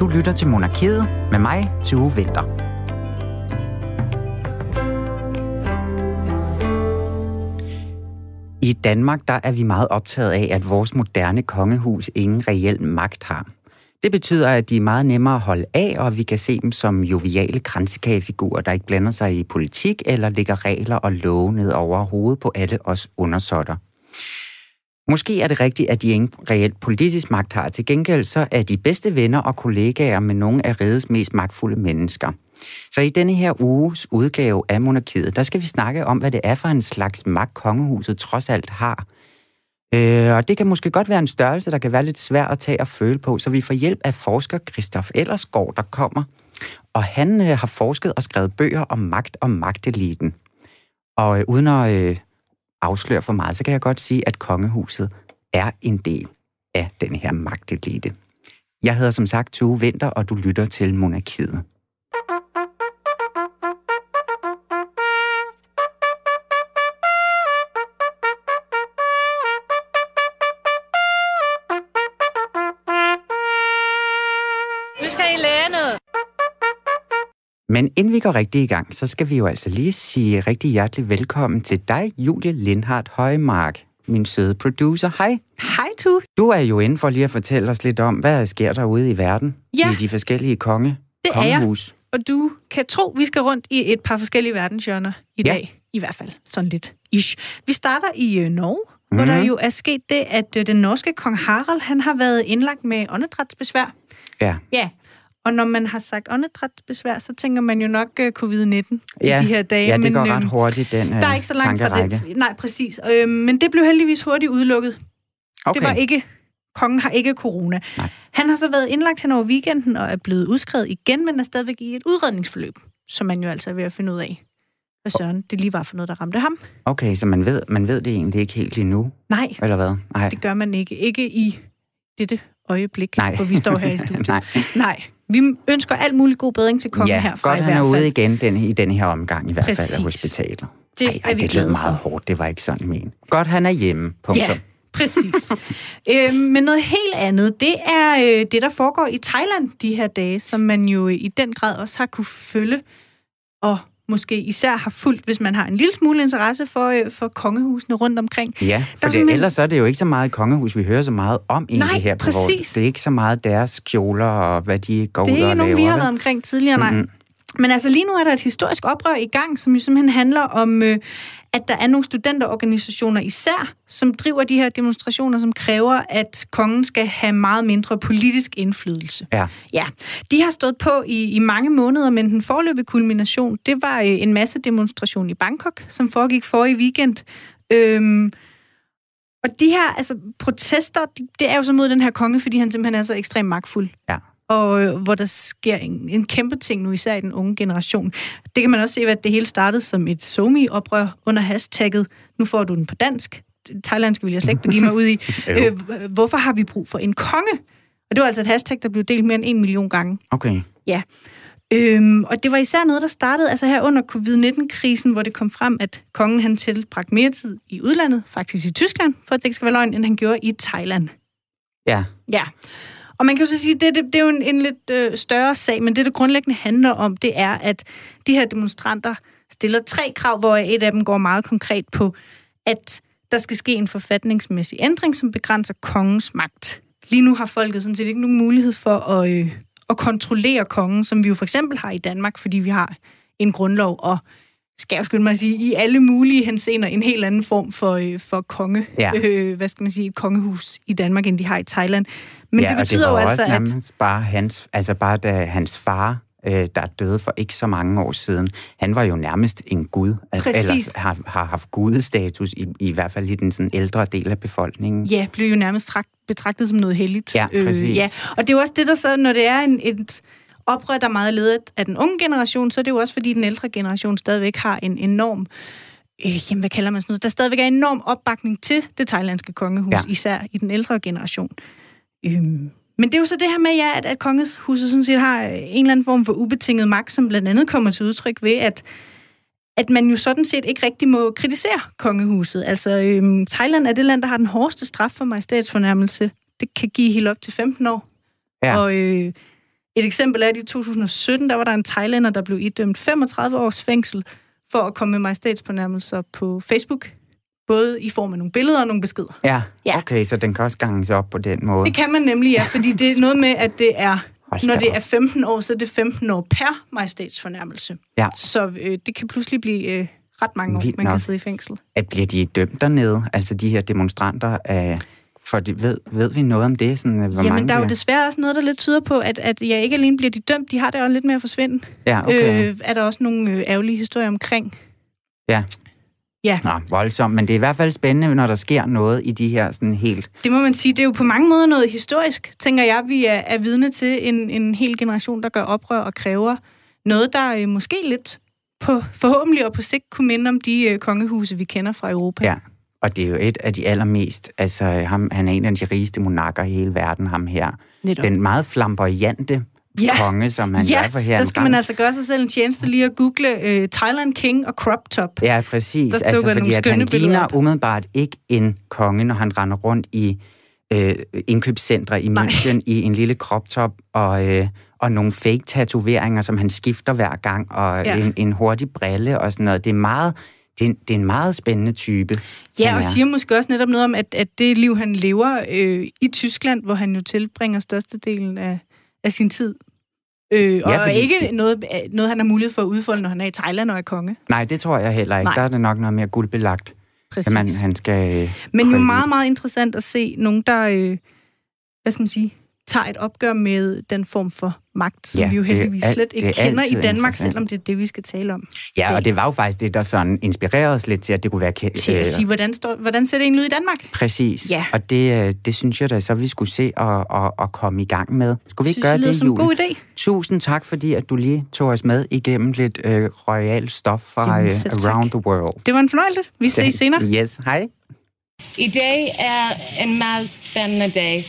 Du lytter til Monarkiet med mig, til Vinter. I Danmark der er vi meget optaget af, at vores moderne kongehus ingen reel magt har. Det betyder, at de er meget nemmere at holde af, og vi kan se dem som joviale kransekagefigurer, der ikke blander sig i politik eller lægger regler og love ned over hovedet på alle os undersåtter. Måske er det rigtigt, at de ingen reelt politisk magt har. Til gengæld så er de bedste venner og kollegaer med nogle af rigets mest magtfulde mennesker. Så i denne her uges udgave af Monarkiet, der skal vi snakke om, hvad det er for en slags magt, kongehuset trods alt har. Øh, og det kan måske godt være en størrelse, der kan være lidt svær at tage og føle på, så vi får hjælp af forsker Christoph Ellersgaard, der kommer. Og han øh, har forsket og skrevet bøger om magt og magteliten. Og øh, uden at øh, afsløre for meget, så kan jeg godt sige, at kongehuset er en del af den her magtelite. Jeg hedder som sagt Tue Vinter, og du lytter til Monarkiet. Men inden vi går rigtig i gang, så skal vi jo altså lige sige rigtig hjertelig velkommen til dig, Julie Lindhardt Højmark, min søde producer. Hej. Hej, Tu. Du er jo inde for lige at fortælle os lidt om, hvad der sker derude i verden, Ja. i de forskellige konge, Det er jeg. kongehus. Og du kan tro, vi skal rundt i et par forskellige verdenshjørner i Ja. dag. I hvert fald sådan lidt ish. Vi starter i øh, Norge, mm. hvor Mhm. der jo er sket det, at øh, den norske kong Harald, han har været indlagt med åndedrætsbesvær. Ja. Ja. Og når man har sagt åndedrætsbesvær, så tænker man jo nok uh, covid-19 Ja. i de her dage. ja, det går men, ret øhm, hurtigt, den Der er ikke så langt fra det. Nej, præcis. Øh, men det blev heldigvis hurtigt udelukket. Okay. Det var ikke, kongen har ikke corona. Nej. Han har så været indlagt hen over weekenden og er blevet udskrevet igen, men er stadigvæk i et udredningsforløb, som man jo altså er ved at finde ud af, hvad søren det lige var for noget, der ramte ham. okay, så man ved, man ved det egentlig ikke helt endnu, Nej, eller hvad? Nej. det gør man ikke. Ikke i dette øjeblik, Nej. hvor vi står her i studiet. Nej. Nej. Vi ønsker alt mulig god bedring til kongen ja, herfra godt i han er ude fald. igen den, i den her omgang, i hvert fald Præcis. af hospitalet. Det ej, er ej, vi det lød meget hårdt, det var ikke sådan men. Godt, han er hjemme, punktum. Ja, præcis. øhm, men noget helt andet, det er øh, det, der foregår i Thailand de her dage, som man jo i den grad også har kunne følge, og måske især har fulgt, hvis man har en lille smule interesse for, øh, for kongehusene rundt omkring. Ja, er for det, simpelthen- ellers er det jo ikke så meget kongehus, vi hører så meget om egentlig Nej, her på vores. præcis. Det er ikke så meget deres kjoler og hvad de går Det ud er og ikke nogen, laver. vi har været omkring tidligere, nej. Mm-mm. Men altså lige nu er der et historisk oprør i gang, som jo simpelthen handler om, øh, at der er nogle studenterorganisationer især, som driver de her demonstrationer, som kræver, at kongen skal have meget mindre politisk indflydelse. Ja. Ja, de har stået på i, i mange måneder, men den forløbige kulmination, det var øh, en masse demonstration i Bangkok, som foregik for i weekend. Øhm, og de her altså, protester, de- det er jo så mod den her konge, fordi han simpelthen er så ekstremt magtfuld. Ja. Og øh, hvor der sker en, en kæmpe ting nu, især i den unge generation. Det kan man også se, at det hele startede som et somi-oprør under hashtagget, nu får du den på dansk. Thailandsk vil jeg slet ikke begive mig ud i. Øh, hvorfor har vi brug for en konge? Og det var altså et hashtag, der blev delt mere end en million gange. Okay. Ja. Øhm, og det var især noget, der startede altså her under covid-19-krisen, hvor det kom frem, at kongen han tilbragte mere tid i udlandet, faktisk i Tyskland, for at det ikke skal være løgn, end han gjorde i Thailand. Ja. Ja. Og man kan jo så sige, at det, det, det er jo en, en lidt øh, større sag, men det, det grundlæggende handler om, det er, at de her demonstranter stiller tre krav, hvor et af dem går meget konkret på, at der skal ske en forfatningsmæssig ændring, som begrænser kongens magt. Lige nu har folket sådan set ikke nogen mulighed for at, øh, at kontrollere kongen, som vi jo for eksempel har i Danmark, fordi vi har en grundlov, og skal jeg skynde mig at sige, i alle mulige henseender en helt anden form for, øh, for konge, Ja. øh, hvad skal man sige, kongehus i Danmark, end de har i Thailand. Men ja, det betyder og det var jo også altså, at... nærmest bare hans, altså bare da hans far, øh, der døde for ikke så mange år siden, han var jo nærmest en gud. Præcis. Ellers har, har haft gudestatus, i, i hvert fald i den sådan ældre del af befolkningen. Ja, blev jo nærmest trak, betragtet som noget heldigt. Ja, præcis. Øh, ja. Og det er jo også det, der så, når det er en, et oprør, der er meget ledet af den unge generation, så er det jo også, fordi den ældre generation stadigvæk har en enorm øh, jamen, hvad kalder man sådan noget? Der stadigvæk er enorm opbakning til det thailandske kongehus, Ja. især i den ældre generation. Øhm, men det er jo så det her med, ja, at, at kongehuset sådan set har en eller anden form for ubetinget magt, som blandt andet kommer til udtryk ved, at at man jo sådan set ikke rigtig må kritisere kongehuset. Altså, øhm, Thailand er det land, der har den hårdeste straf for majestætsfornærmelse. Det kan give helt op til 15 år Ja. Og øh, et eksempel er, at i 2017, der var der en thailander, der blev idømt 35 års fængsel for at komme med majestætspånærmelser på Facebook. Både i form af nogle billeder og nogle beskeder. Ja, Ja. okay, så den kan også ganges op på den måde. Det kan man nemlig, ja, fordi det er noget med, at det er, Hold når det er 15 år, så er det 15 år per majestætsfornærmelse. Ja. Så øh, det kan pludselig blive øh, ret mange år, Vildt man kan nok. sidde i fængsel. At bliver de dømt dernede? Altså de her demonstranter af... For det, ved, ved vi noget om det? Sådan, hvor mange Jamen, der er jo desværre også noget, der lidt tyder på, at, at ja, ikke alene bliver de dømt, de har det også lidt med at forsvinde. Ja, okay. Øh, er der også nogle øh, ærgerlige historier omkring. Ja. Ja. Nå, voldsomt. Men det er i hvert fald spændende, når der sker noget i de her sådan helt... Det må man sige, det er jo på mange måder noget historisk, tænker jeg. Vi er, er vidne til en, en hel generation, der gør oprør og kræver noget, der øh, måske lidt på, forhåbentlig og på sigt kunne minde om de øh, kongehuse, vi kender fra Europa. Ja. Og det er jo et af de allermest... Altså, ham, han er en af de rigeste monarker i hele verden, ham her. Netop. Den meget flamboyante Ja. konge, som han ja, er for her. der skal man altså gøre sig selv en tjeneste lige at google øh, Thailand King og crop top. Ja, præcis. Altså, fordi at han ligner op. umiddelbart ikke en konge, når han render rundt i øh, indkøbscentre i. München i en lille crop top og, øh, og nogle fake tatoveringer, som han skifter hver gang, og ja. en, en hurtig brille og sådan noget. Det er meget... Det er, en, det er en meget spændende type. Ja, og er. siger måske også netop noget om, at, at det liv, han lever øh, i Tyskland, hvor han jo tilbringer størstedelen af, af sin tid, øh, og fordi- ikke noget, noget, han har mulighed for at udfolde, når han er i Thailand og er konge. Nej, det tror jeg heller ikke. Nej. Der er det nok noget mere guldbelagt, Præcis. man, han skal... øh, Men jo meget, meget interessant at se nogen, der, øh, hvad skal man sige, tager et opgør med den form for magt, som Ja, vi jo heldigvis alt- slet ikke er kender i Danmark, selvom det er det, vi skal tale om. Ja, det. og det var jo faktisk det, der sådan inspirerede os lidt til, at det kunne være... Til at øh, sige, hvordan, står, hvordan ser det egentlig ud i Danmark? Præcis. Ja. Og det, øh, det synes jeg da så, vi skulle se og, og, og komme i gang med. Skulle vi ikke Synes, gøre det det, Julie? god idé. Tusind tak, fordi at du lige tog os med igennem lidt øh, royal stof fra Jamen, øh, selv tak. Around the World. Det var en fornøjelse. Vi ses senere. Yes, hej. I dag er en meget spændende dag,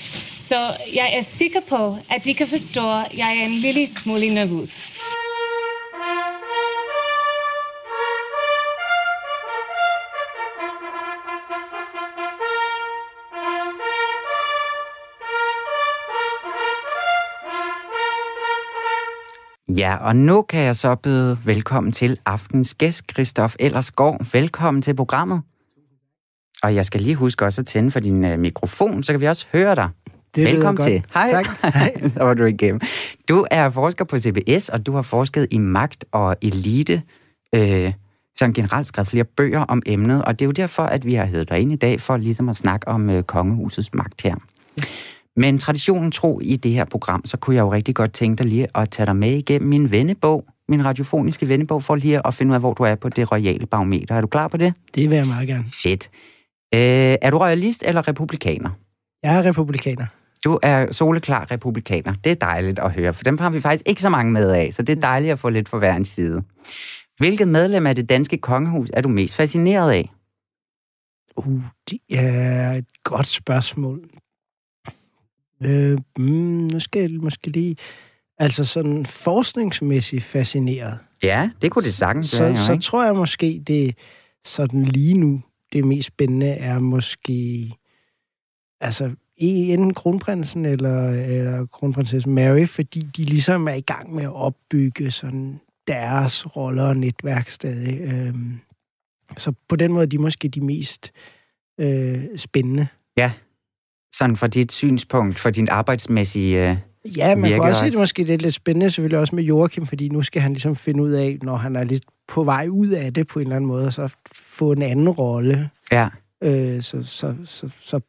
så jeg er sikker på, at de kan forstå, at jeg er en lille smule nervøs. Ja, og nu kan jeg så byde velkommen til aftens gæst, Christoph Ellersgaard. Velkommen til programmet. Og jeg skal lige huske også at tænde for din øh, mikrofon, så kan vi også høre dig. Det Velkommen til. Hej. Tak. så var du igennem. Du er forsker på CBS, og du har forsket i magt og elite. Øh, sådan generelt skrevet flere bøger om emnet, og det er jo derfor, at vi har heddet dig ind i dag, for ligesom at snakke om øh, kongehusets magt her. Men traditionen tro i det her program, så kunne jeg jo rigtig godt tænke dig lige at tage dig med igennem min vennebog, min radiofoniske vennebog, for lige at finde ud af, hvor du er på det royale barometer. Er du klar på det? Det vil jeg meget gerne. Fedt. Øh, er du royalist eller republikaner? Jeg er republikaner. Du er soleklar republikaner. Det er dejligt at høre, for dem har vi faktisk ikke så mange med af, så det er dejligt at få lidt for hver en side. Hvilket medlem af det danske kongehus er du mest fascineret af? Uh, det er et godt spørgsmål. Øh, mm, nu skal jeg måske lige... Altså sådan forskningsmæssigt fascineret. Ja, det kunne det sagtens være, Så, jo, så ikke? tror jeg måske, det sådan lige nu, det mest spændende er måske... Altså, enten kronprinsen eller, eller kronprinsessen Mary, fordi de ligesom er i gang med at opbygge sådan deres roller og netværk stadig. Øhm, så på den måde er de måske de mest øh, spændende. Sådan fra dit synspunkt, for din arbejdsmæssige... Øh, Ja, man kan også også. det måske det er lidt spændende selvfølgelig også med Joachim, fordi nu skal han ligesom finde ud af, når han er lidt på vej ud af det på en eller anden måde, og så få en anden rolle. ja, Øh, så, så, så, så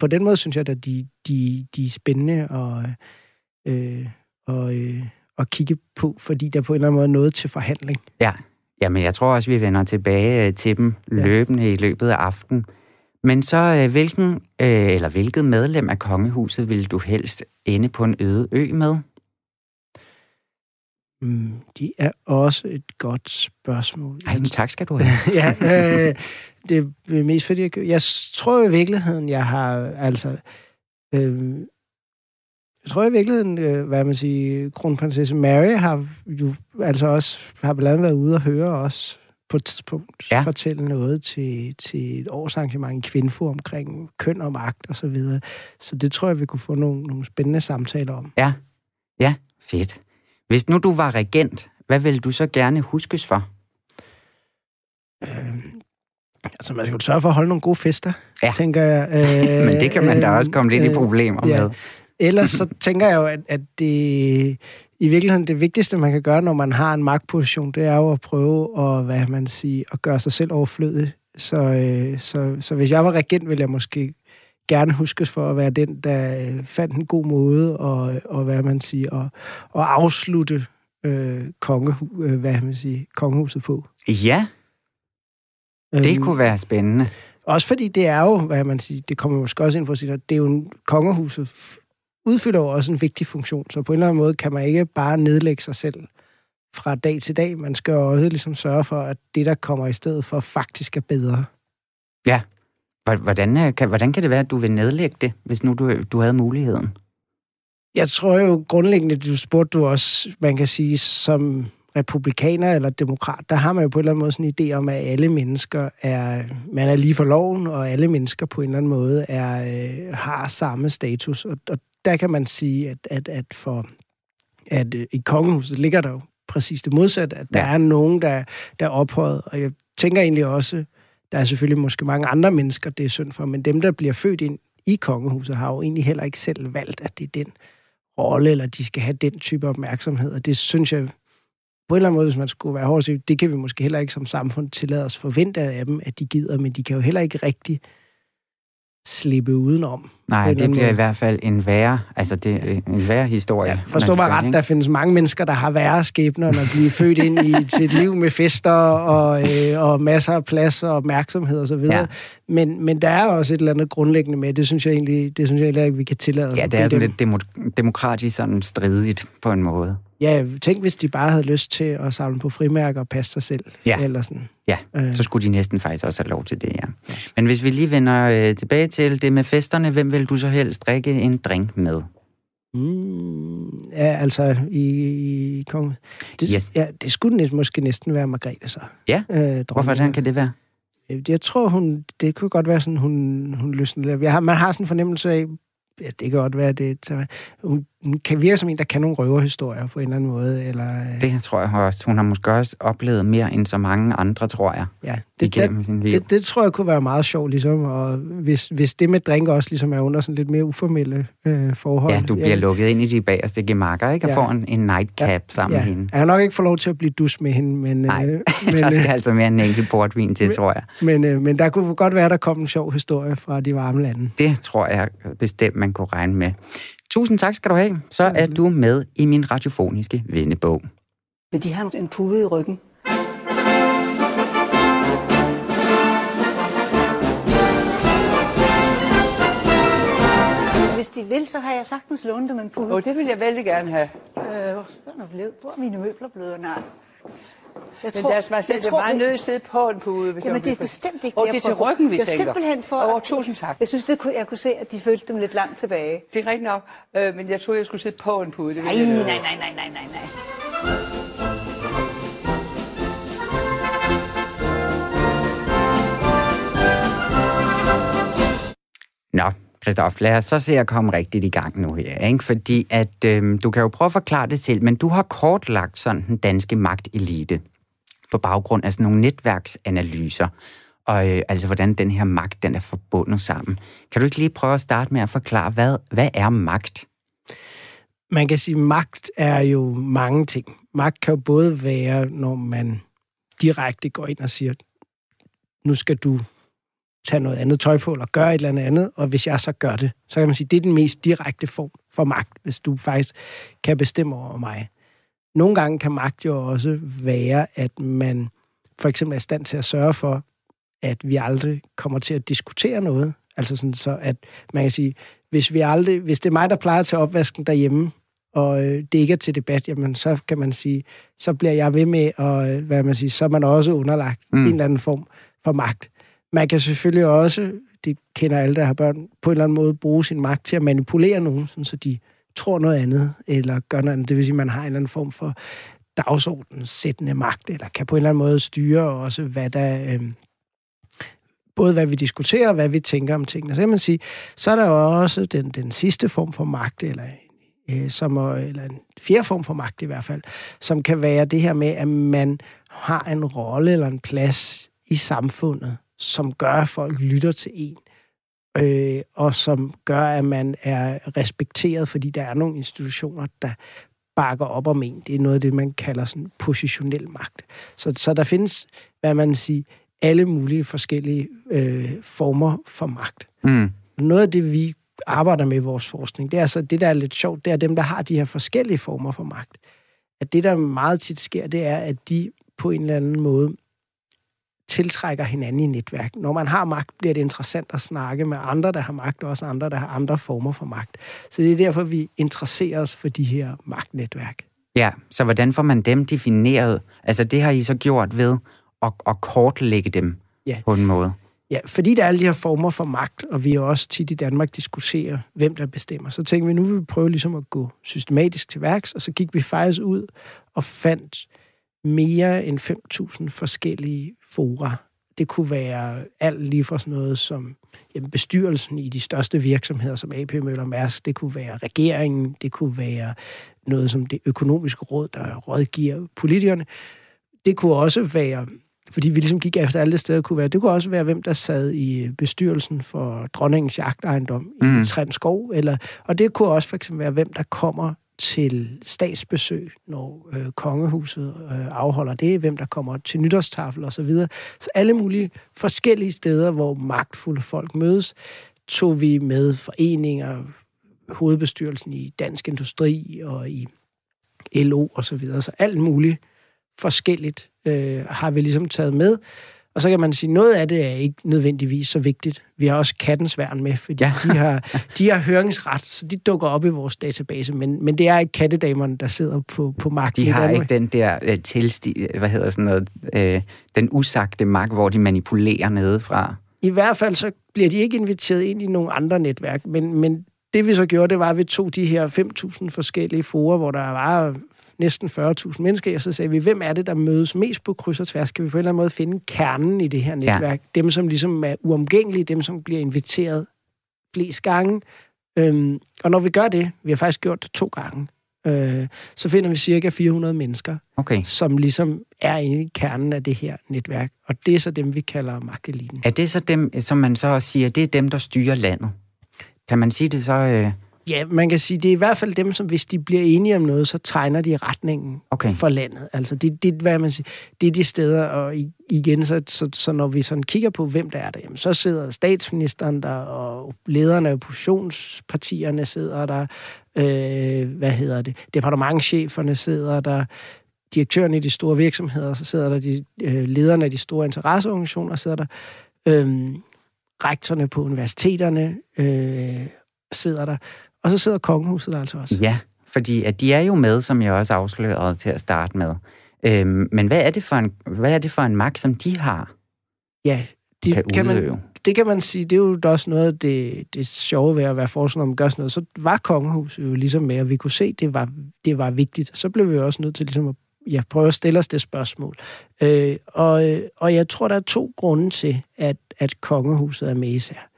på den måde synes jeg, at de, de, de er spændende og, øh, og, øh, at kigge på, fordi der på en eller anden måde er noget til forhandling. ja. Jamen, jeg tror også, vi vender tilbage øh, til dem Ja. løbende i løbet af aftenen. Men så, øh, hvilken, øh, eller hvilket medlem af kongehuset vil du helst ende på en øde ø med? Mm, det er også et godt spørgsmål. Ej, men tak skal du have. ja, øh, det er mest fordi, jeg, jeg tror i virkeligheden, jeg har, altså, øh, jeg tror i virkeligheden, øh, hvad man siger, kronprinsesse Mary har jo altså også, har blandt andet været ude og høre os på et tidspunkt ja. fortælle noget til, til et årsarrangement i Kvinfo omkring køn og magt og så videre. Så det tror jeg, vi kunne få nogle, nogle spændende samtaler om. Ja, ja, fedt. Hvis nu du var regent, hvad ville du så gerne huskes for? Øh, altså, man skal jo sørge for at holde nogle gode fester, ja. tænker jeg. Øh, Men det kan man da også komme øh, lidt i problemer ja. med. Ellers så tænker jeg jo, at, at det i virkeligheden det vigtigste, man kan gøre, når man har en magtposition, det er jo at prøve at, hvad man siger, at gøre sig selv overflødig. Så, øh, så, så hvis jeg var regent, ville jeg måske gerne huskes for at være den, der øh, fandt en god måde og, og hvad man siger, og, og afslutte øh, konge, øh, hvad man siger, kongehuset på. Ja, det øhm, kunne være spændende. Også fordi det er jo, hvad man siger, det kommer måske også ind på at sige, det er jo en, kongehuset udfylder jo også en vigtig funktion, så på en eller anden måde kan man ikke bare nedlægge sig selv fra dag til dag. Man skal jo også ligesom sørge for, at det, der kommer i stedet for, faktisk er bedre. Ja. Hvordan øh, kan, hvordan kan det være, at du vil nedlægge det, hvis nu du, du havde muligheden? Jeg tror jo grundlæggende, du spurgte du også, man kan sige, som republikaner eller demokrat, der har man jo på en eller anden måde sådan en idé om, at alle mennesker er, man er lige for loven, og alle mennesker på en eller anden måde er, øh, har samme status. Og, og der kan man sige, at, at, at for at øh, i kongehuset ligger der jo præcis det modsatte, at der ja. er nogen, der, der er ophøjet, og jeg tænker egentlig også, der er selvfølgelig måske mange andre mennesker, det er synd for, men dem, der bliver født ind i kongehuset, har jo egentlig heller ikke selv valgt, at det er den rolle, eller de skal have den type opmærksomhed, og det synes jeg på en eller anden måde, hvis man skulle være hård, det kan vi måske heller ikke som samfund tillade os forvente af dem, at de gider, men de kan jo heller ikke rigtig slippe udenom. Nej, det bliver i hvert fald en værre, altså det, en værre historie. Ja, forstå mig ret, der findes mange mennesker, der har værre skæbner, når de er født ind i til et liv med fester og, øh, og masser af plads og opmærksomhed osv. Ja. Men, men der er også et eller andet grundlæggende med, det synes jeg egentlig, det synes jeg egentlig at vi kan tillade. Ja, det er sådan lidt demo- demokratisk sådan stridigt på en måde. Ja, tænk hvis de bare havde lyst til at samle på frimærker og passe sig selv. Ja, eller sådan. ja. Øh. så skulle de næsten faktisk også have lov til det, ja. ja. Men hvis vi lige vender øh, tilbage til det med festerne, hvem vil du så helst drikke en drink med? Mm, ja, altså i, i kong... Det, yes. ja, det skulle næsten, måske næsten være Margrethe så. Ja, øh, hvorfor kan det være? Jeg tror, hun, det kunne godt være sådan, hun, hun løsner Jeg har, man har sådan en fornemmelse af, ja, det kan godt være, det, så, hun kan virke som en, der kan nogle røverhistorier på en eller anden måde. Eller, øh, det tror jeg også. Hun har måske også oplevet mere end så mange andre, tror jeg. Ja, det, det, sin liv. Det, det, tror jeg kunne være meget sjovt, ligesom. Og hvis, hvis det med drink også ligesom er under sådan lidt mere uformelle øh, forhold. Ja, du bliver ja. lukket ind i de bagerste gemakker, ikke? Og ja. får en, en nightcap ja. sammen ja. med hende. Jeg har nok ikke fået lov til at blive dus med hende, men... Nej, øh, men, der skal øh, altså mere en enkelt portvin til, men, tror jeg. Men, øh, men der kunne godt være, der kom en sjov historie fra de varme lande. Det tror jeg bestemt, man kunne regne med. Tusind tak skal du have. Så er du med i min radiofoniske vennebog. Men de har en pude i ryggen. Hvis de vil, så har jeg sagtens lånt dem en pude. Åh, oh, det vil jeg vældig gerne have. Øh, hvor er mine møbler blevet? Nej. Jeg men tror, deres majestæt, det er meget nødt til at sidde på en pude. Hvis jamen, det er bestemt ikke Og det er til ryggen, vi jeg tænker. simpelthen for... Oh, tusind tak. Jeg synes, det kunne, jeg kunne se, at de følte dem lidt langt tilbage. Det er rigtigt nok, øh, men jeg troede, jeg skulle sidde på en pude. Det nej, nej, nej, nej, nej, nej, nej. Nå, Christoph, lad os så se at komme rigtigt i gang nu her, ikke? fordi at øh, du kan jo prøve at forklare det selv, men du har kortlagt sådan den danske magtelite på baggrund af sådan nogle netværksanalyser, og øh, altså hvordan den her magt, den er forbundet sammen. Kan du ikke lige prøve at starte med at forklare, hvad, hvad er magt? Man kan sige, at magt er jo mange ting. Magt kan jo både være, når man direkte går ind og siger, nu skal du tage noget andet tøj på, eller gøre et eller andet og hvis jeg så gør det, så kan man sige, det er den mest direkte form for magt, hvis du faktisk kan bestemme over mig. Nogle gange kan magt jo også være, at man for eksempel er i stand til at sørge for, at vi aldrig kommer til at diskutere noget. Altså sådan så, at man kan sige, hvis, vi aldrig, hvis det er mig, der plejer at tage opvasken derhjemme, og øh, det ikke er til debat, jamen så kan man sige, så bliver jeg ved med, og øh, hvad man siger, så er man også underlagt mm. en eller anden form for magt. Man kan selvfølgelig også, det kender alle, der har børn, på en eller anden måde bruge sin magt til at manipulere nogen, sådan, så de tror noget andet, eller gør noget andet. Det vil sige, at man har en eller anden form for dagsordenssættende magt, eller kan på en eller anden måde styre også, hvad der... Øh, både hvad vi diskuterer og hvad vi tænker om tingene. Så kan man sige, så er der jo også den, den sidste form for magt, eller, øh, som, eller en fjerde form for magt i hvert fald, som kan være det her med, at man har en rolle eller en plads i samfundet, som gør, at folk lytter til en, øh, og som gør, at man er respekteret, fordi der er nogle institutioner, der bakker op om en. Det er noget af det, man kalder sådan positionel magt. Så, så der findes, hvad man siger, alle mulige forskellige øh, former for magt. Mm. Noget af det, vi arbejder med i vores forskning, det er altså det, der er lidt sjovt, det er dem, der har de her forskellige former for magt. At det, der meget tit sker, det er, at de på en eller anden måde tiltrækker hinanden i netværk. Når man har magt, bliver det interessant at snakke med andre, der har magt, og også andre, der har andre former for magt. Så det er derfor, vi interesserer os for de her magtnetværk. Ja, så hvordan får man dem defineret? Altså det har I så gjort ved at, at kortlægge dem ja. på en måde. Ja, fordi der er alle de her former for magt, og vi også tit i Danmark diskuterer, hvem der bestemmer, så tænkte vi, nu vil vi prøve ligesom at gå systematisk til værks, og så gik vi faktisk ud og fandt mere end 5.000 forskellige fora. Det kunne være alt lige fra sådan noget som jamen, bestyrelsen i de største virksomheder som AP Møller Mærsk, det kunne være regeringen, det kunne være noget som det økonomiske råd, der rådgiver politikerne. Det kunne også være fordi vi ligesom gik efter alle steder kunne være. Det kunne også være, hvem der sad i bestyrelsen for dronningens jagtejendom mm. i Trænskov, eller, og det kunne også for eksempel være, hvem der kommer til statsbesøg, når øh, kongehuset øh, afholder det, hvem der kommer til nytårstafel osv. Så, videre. så alle mulige forskellige steder, hvor magtfulde folk mødes, tog vi med foreninger, hovedbestyrelsen i Dansk Industri og i LO og så videre. Så alt muligt forskelligt øh, har vi ligesom taget med. Og så kan man sige, at noget af det er ikke nødvendigvis så vigtigt. Vi har også kattens værn med, fordi ja. de, har, de har høringsret, så de dukker op i vores database. Men, men det er ikke kattedamerne, der sidder på, på magten De har ikke den der øh, tilsti, hvad hedder sådan noget, øh, den usagte magt, hvor de manipulerer nedefra. I hvert fald så bliver de ikke inviteret ind i nogle andre netværk, men, men det vi så gjorde, det var, at vi tog de her 5.000 forskellige forer, hvor der var næsten 40.000 mennesker, og så sagde vi, hvem er det, der mødes mest på kryds og tværs? Kan vi på en eller anden måde finde kernen i det her netværk? Ja. Dem, som ligesom er uomgængelige, dem, som bliver inviteret flest gange. Øhm, og når vi gør det, vi har faktisk gjort det to gange, øh, så finder vi cirka 400 mennesker, okay. som ligesom er inde i kernen af det her netværk. Og det er så dem, vi kalder magteliten. Er det så dem, som man så siger, det er dem, der styrer landet? Kan man sige det så... Øh Ja, man kan sige, det er i hvert fald dem, som hvis de bliver enige om noget, så tegner de retningen okay. for landet. Altså det, det, hvad man siger, det er de steder, og igen, så, så, så når vi sådan kigger på, hvem der er der, jamen, så sidder statsministeren der, og lederne af oppositionspartierne sidder der, øh, hvad hedder det, departementcheferne sidder der, direktøren i de store virksomheder, så sidder der de øh, lederne af de store interesseorganisationer, sidder der, øh, rektorerne på universiteterne øh, sidder der. Og så sidder kongehuset altså også. Ja, fordi at de er jo med, som jeg også afslørede til at starte med. Øhm, men hvad er, det for en, hvad er det for en magt, som de har? Ja, de kan, kan man, det kan man sige, det er jo også noget af det, det sjove ved at være forsker, når man gør sådan noget. Så var kongehuset jo ligesom med, og vi kunne se, at det var, det var vigtigt. Så blev vi også nødt til ligesom at ja, prøve at stille os det spørgsmål. Øh, og, og jeg tror, der er to grunde til, at, at kongehuset er med især.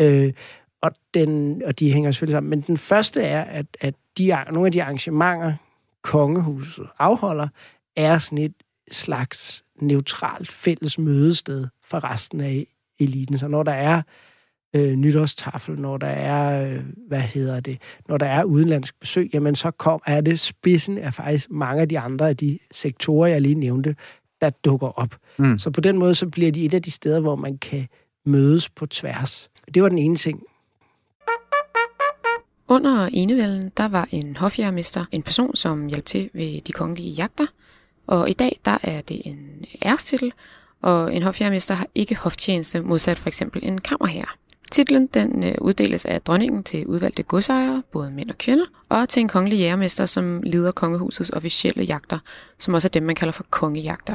Øh, og, den, og de hænger selvfølgelig sammen. Men den første er, at, at de, nogle af de arrangementer, kongehuset afholder, er sådan et slags neutralt fælles mødested for resten af eliten. Så når der er øh, nytårstafel, når der er, øh, hvad hedder det, når der er udenlandsk besøg, jamen så kom, er det spidsen af faktisk mange af de andre af de sektorer, jeg lige nævnte, der dukker op. Mm. Så på den måde, så bliver de et af de steder, hvor man kan mødes på tværs. Det var den ene ting. Under enevælden, der var en hofjærmester en person, som hjalp til ved de kongelige jagter, og i dag, der er det en ærestitel, og en hofjærmester har ikke hoftjeneste modsat for eksempel en kammerherre. Titlen den øh, uddeles af dronningen til udvalgte godsejere, både mænd og kvinder, og til en kongelig jægermester, som leder kongehusets officielle jagter, som også er dem, man kalder for kongejagter.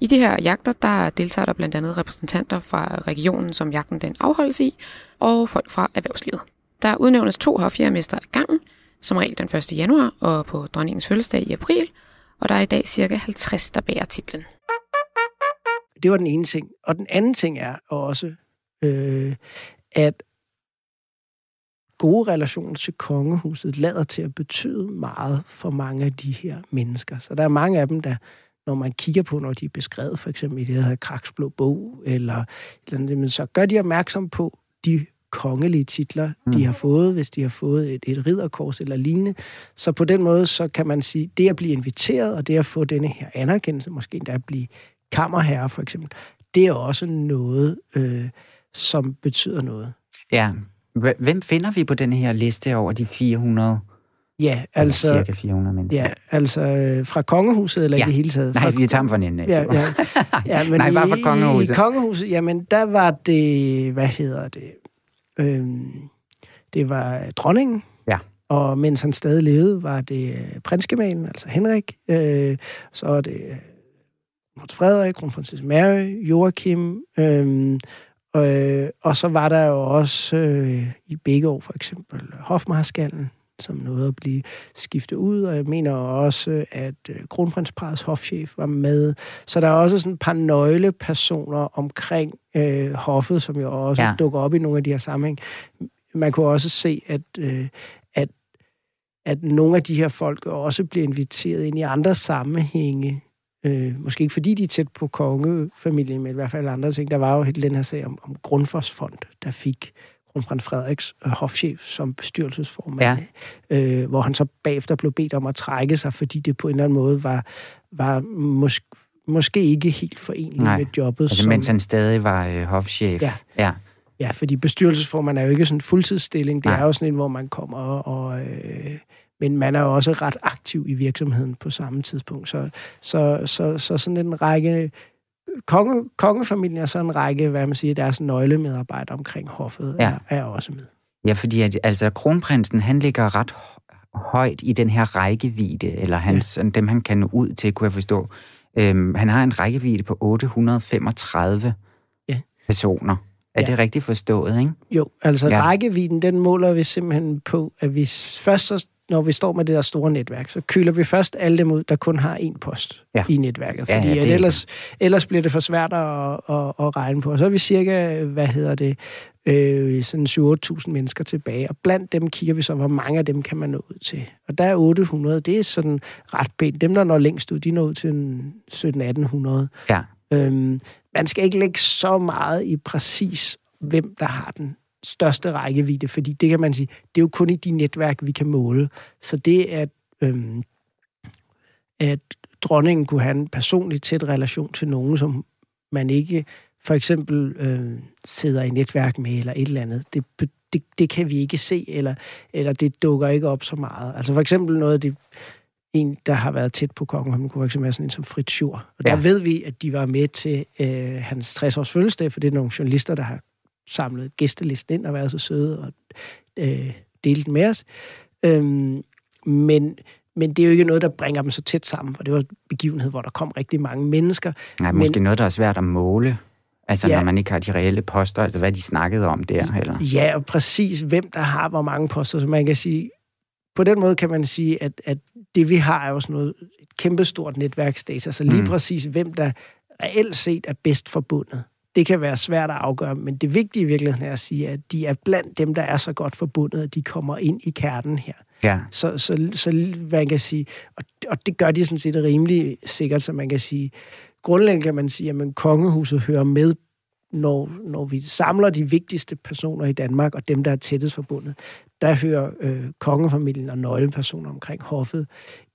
I de her jagter, der deltager der blandt andet repræsentanter fra regionen, som jagten den afholdes i, og folk fra erhvervslivet. Der udnævnes to hofjærmester ad gangen, som regel den 1. januar og på dronningens fødselsdag i april, og der er i dag cirka 50, der bærer titlen. Det var den ene ting. Og den anden ting er også, øh, at gode relationer til kongehuset lader til at betyde meget for mange af de her mennesker. Så der er mange af dem, der, når man kigger på, når de er beskrevet, for eksempel i det, der Kraksblå Bog, eller, eller andet, så gør de opmærksom på de kongelige titler, mm. de har fået, hvis de har fået et, et ridderkors eller lignende. Så på den måde, så kan man sige, det at blive inviteret, og det at få denne her anerkendelse, måske endda at blive kammerherre for eksempel, det er også noget, øh, som betyder noget. Ja. Hvem finder vi på den her liste over de 400? Ja, altså... Cirka 400 mennesker. Ja, altså øh, fra kongehuset eller ja. i det hele taget? Nej, vi tager dem fra en Ja, ja. ja men Nej, bare fra kongehuset. I, I kongehuset, jamen der var det, hvad hedder det, øhm, det var dronningen. Ja. Og mens han stadig levede, var det øh, prinsgemalen, altså Henrik. Øh, så var det øh, Frederik, kronprinsesse Mary, Joachim, øh, og, øh, og så var der jo også øh, i begge år for eksempel hofmarskallen, som nåede at blive skiftet ud, og jeg mener også, at øh, kronprinsparets hofchef var med. Så der er også sådan et par nøglepersoner omkring øh, hoffet, som jo også ja. dukker op i nogle af de her sammenhæng. Man kunne også se, at, øh, at, at nogle af de her folk også bliver inviteret ind i andre sammenhænge, Øh, måske ikke fordi de er tæt på kongefamilien, men i hvert fald andre ting. Der var jo hele den her sag om, om Grundforsfond, der fik kronprins Frederiks øh, hofchef som bestyrelsesformand, ja. øh, hvor han så bagefter blev bedt om at trække sig, fordi det på en eller anden måde var, var måske, måske ikke helt forenligt Nej. med jobbet. Altså som, mens han stadig var øh, hofchef. Ja. ja. Ja, fordi bestyrelsesformand er jo ikke sådan en fuldtidsstilling. Det Nej. er jo sådan en, hvor man kommer og... Øh, men man er jo også ret aktiv i virksomheden på samme tidspunkt. Så, så, så, så sådan en række konge, kongefamilien er så en række, hvad man siger, deres nøglemedarbejdere omkring hoffet ja. er, er også med. Ja, fordi at, altså, kronprinsen, han ligger ret højt i den her rækkevidde, eller hans, ja. dem, han kan nå ud til, kunne jeg forstå. Øhm, han har en rækkevidde på 835 ja. personer. Er ja. det rigtigt forstået, ikke? Jo, altså ja. rækkevidden, den måler vi simpelthen på, at vi først så når vi står med det der store netværk, så køler vi først alle dem ud, der kun har én post ja. i netværket. Fordi ja, ja, det... ellers, ellers bliver det for svært at, at, at regne på. Så er vi cirka, hvad hedder det, øh, sådan 7-8.000 mennesker tilbage. Og blandt dem kigger vi så, hvor mange af dem kan man nå ud til. Og der er 800, det er sådan ret pænt. Dem, der når længst ud, de når ud til 17-1800. Ja. Øhm, man skal ikke lægge så meget i præcis, hvem der har den største rækkevidde, fordi det kan man sige, det er jo kun i de netværk, vi kan måle. Så det, at, øhm, at dronningen kunne have en personlig tæt relation til nogen, som man ikke for eksempel øh, sidder i netværk med, eller et eller andet, det, det, det kan vi ikke se, eller, eller det dukker ikke op så meget. Altså for eksempel noget af det, en, der har været tæt på kongen, han kunne for eksempel være sådan en som Fritz Schur. Og ja. der ved vi, at de var med til øh, hans 60-års fødselsdag, for det er nogle journalister, der har samlet gæstelisten ind og været så søde og øh, delt den med os. Øhm, men, men det er jo ikke noget, der bringer dem så tæt sammen, for det var en begivenhed, hvor der kom rigtig mange mennesker. Nej, men, måske noget, der er svært at måle. Altså, ja, når man ikke har de reelle poster, altså hvad de snakkede om der, eller? Ja, og præcis, hvem der har hvor mange poster, så man kan sige, på den måde kan man sige, at, at det vi har er jo sådan noget, et kæmpestort netværksdata, så lige mm. præcis, hvem der reelt set er bedst forbundet det kan være svært at afgøre, men det vigtige i virkeligheden er at sige, at de er blandt dem, der er så godt forbundet, at de kommer ind i kernen her. Ja. Så, så, så man kan sige, og, og det gør de sådan set rimelig sikkert, så man kan sige, grundlæggende kan man sige, at kongehuset hører med, når, når vi samler de vigtigste personer i Danmark, og dem, der er tættest forbundet, der hører øh, kongefamilien og nøglepersoner omkring hoffet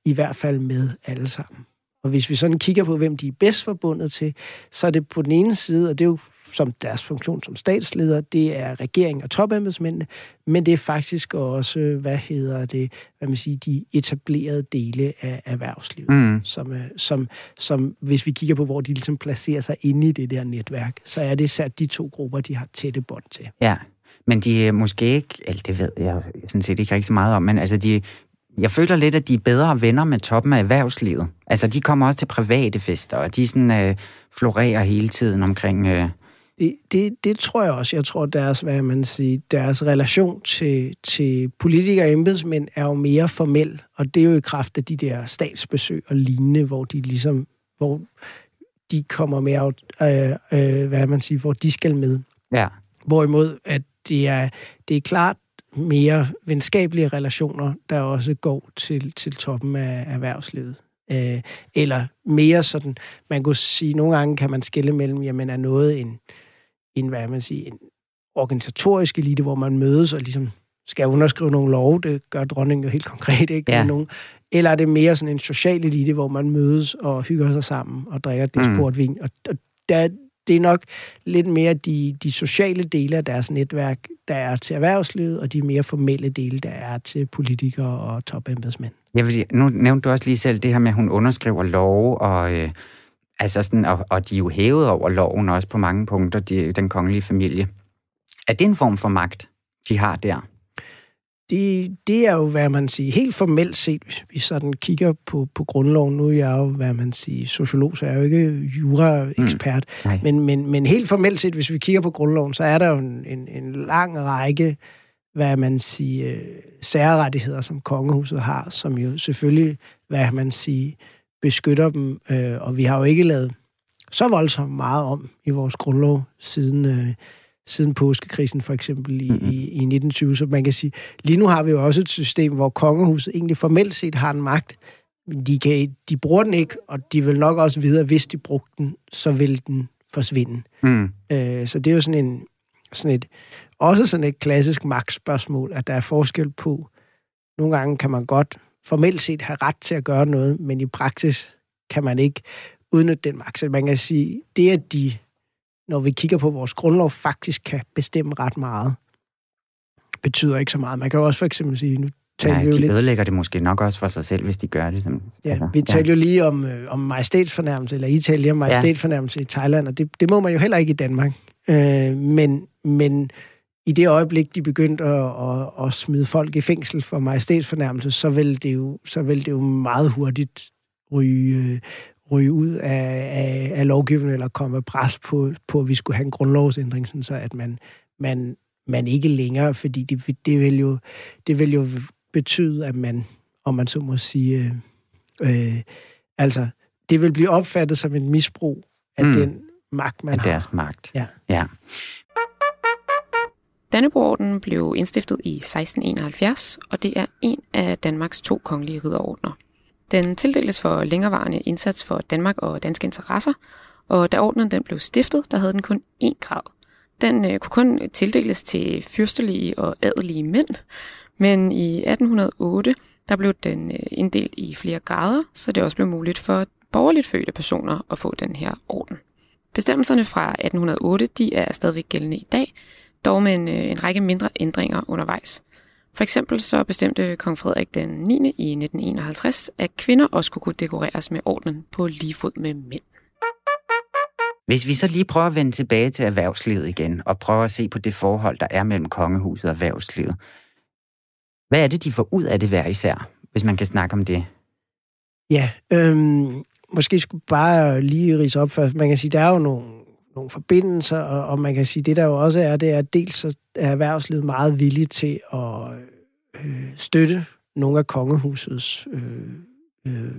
i hvert fald med alle sammen. Og hvis vi sådan kigger på, hvem de er bedst forbundet til, så er det på den ene side, og det er jo som deres funktion som statsleder, det er regeringen og topembedsmændene, men det er faktisk også, hvad hedder det, hvad man siger, de etablerede dele af erhvervslivet, mm. som, øh, som, som, hvis vi kigger på, hvor de ligesom placerer sig inde i det der netværk, så er det sat de to grupper, de har tætte bånd til. Ja, men de er måske ikke, eller det ved jeg sådan set ikke rigtig så meget om, men altså de, jeg føler lidt, at de er bedre venner med toppen af erhvervslivet. Altså, de kommer også til private fester, og de sådan, øh, florerer hele tiden omkring øh, Det, det, det tror jeg også. Jeg tror, deres, hvad man siger, deres relation til, til politikere og embedsmænd er jo mere formel, og det er jo i kraft af de der statsbesøg og lignende, hvor de ligesom, hvor de kommer med, øh, øh, hvad man siger, hvor de skal med. Ja. Hvorimod, at det er, det er klart mere venskabelige relationer, der også går til, til toppen af erhvervslivet. Øh, eller mere sådan, man kunne sige, nogle gange kan man skille mellem, jamen er noget en, en hvad man siger, en organisatorisk elite, hvor man mødes og ligesom skal underskrive nogle lov, det gør dronningen jo helt konkret, ikke? Ja. Nogen, eller er det mere sådan en social elite, hvor man mødes og hygger sig sammen og drikker det Mm. mm. vin. Og, og der, det er nok lidt mere de, de sociale dele af deres netværk, der er til erhvervslivet, og de mere formelle dele, der er til politikere og topembedsmænd. Jeg vil, sige, nu nævnte du også lige selv det her med, at hun underskriver love, og, øh, altså sådan, og, og de er jo hævet over loven også på mange punkter, de, den kongelige familie. Er det en form for magt, de har der? Det, det er jo, hvad man siger, helt formelt set, hvis vi sådan kigger på, på grundloven, nu er jeg jo, hvad man siger, sociolog, så jeg er jo ikke jura-ekspert, Mm, nej. men, men, men helt formelt set, hvis vi kigger på grundloven, så er der jo en, en, en lang række, hvad man siger, særrettigheder, som kongehuset har, som jo selvfølgelig, hvad man siger, beskytter dem, øh, og vi har jo ikke lavet så voldsomt meget om i vores grundlov siden, øh, siden påskekrisen for eksempel i, Mhm. mm-hmm. i, i 1920. Så man kan sige, lige nu har vi jo også et system, hvor kongehuset egentlig formelt set har en magt, men de, kan, de bruger den ikke, og de vil nok også vide, at hvis de brugte den, så vil den forsvinde. Mm. Øh, så det er jo sådan en, sådan et, også sådan et klassisk magtspørgsmål, at der er forskel på, nogle gange kan man godt formelt set have ret til at gøre noget, men i praksis kan man ikke udnytte den magt. Så man kan sige, det at de, når vi kigger på vores grundlov, faktisk kan bestemme ret meget, betyder ikke så meget. Man kan jo også for eksempel sige, nu taler Nej, vi jo de lidt ødelægger det måske nok også for sig selv, hvis de gør det. Som, Ja, vi talte jo lige om, øh, om majestætsfornærmelse, eller I talte lige om majestætsfornærmelse i Thailand, og det, det må man jo heller ikke i Danmark. Øh, men, men i det øjeblik, de begyndte at, at, at smide folk i fængsel for majestætsfornærmelse, så vil det jo, så vil det jo meget hurtigt ryge, øh, ryge ud af, af, af lovgivningen, eller komme pres på, på, at vi skulle have en grundlovsændring, sådan så at man, man, man ikke længere, fordi det, det, vil jo, det vil jo betyde, at man, om man så må sige, øh, øh, altså, det vil blive opfattet som en misbrug af Mm. den magt, man af har. deres magt. Ja. ja. Dannebrogorden blev indstiftet i 1671, og det er en af Danmarks to kongelige ridderordner. Den tildeles for længerevarende indsats for Danmark og danske interesser, og da ordenen den blev stiftet, der havde den kun én grad. Den øh, kunne kun tildeles til fyrstelige og adelige mænd, men i 1808 der blev den øh, inddelt i flere grader, så det også blev muligt for borgerligt fødte personer at få den her orden. Bestemmelserne fra 1808 de er stadigvæk gældende i dag, dog med en, øh, en række mindre ændringer undervejs. For eksempel så bestemte kong Frederik den 9. i 1951, at kvinder også kunne kunne dekoreres med ordenen på lige fod med mænd. Hvis vi så lige prøver at vende tilbage til erhvervslivet igen, og prøver at se på det forhold, der er mellem kongehuset og erhvervslivet. Hvad er det, de får ud af det hver især, hvis man kan snakke om det? Ja, øhm, måske skulle bare lige rise op først. Man kan sige, der er jo nogle, nogle forbindelser, og, og man kan sige, det der jo også er, det er, at dels så er erhvervslivet meget villig til at øh, støtte nogle af kongehusets øh, øh,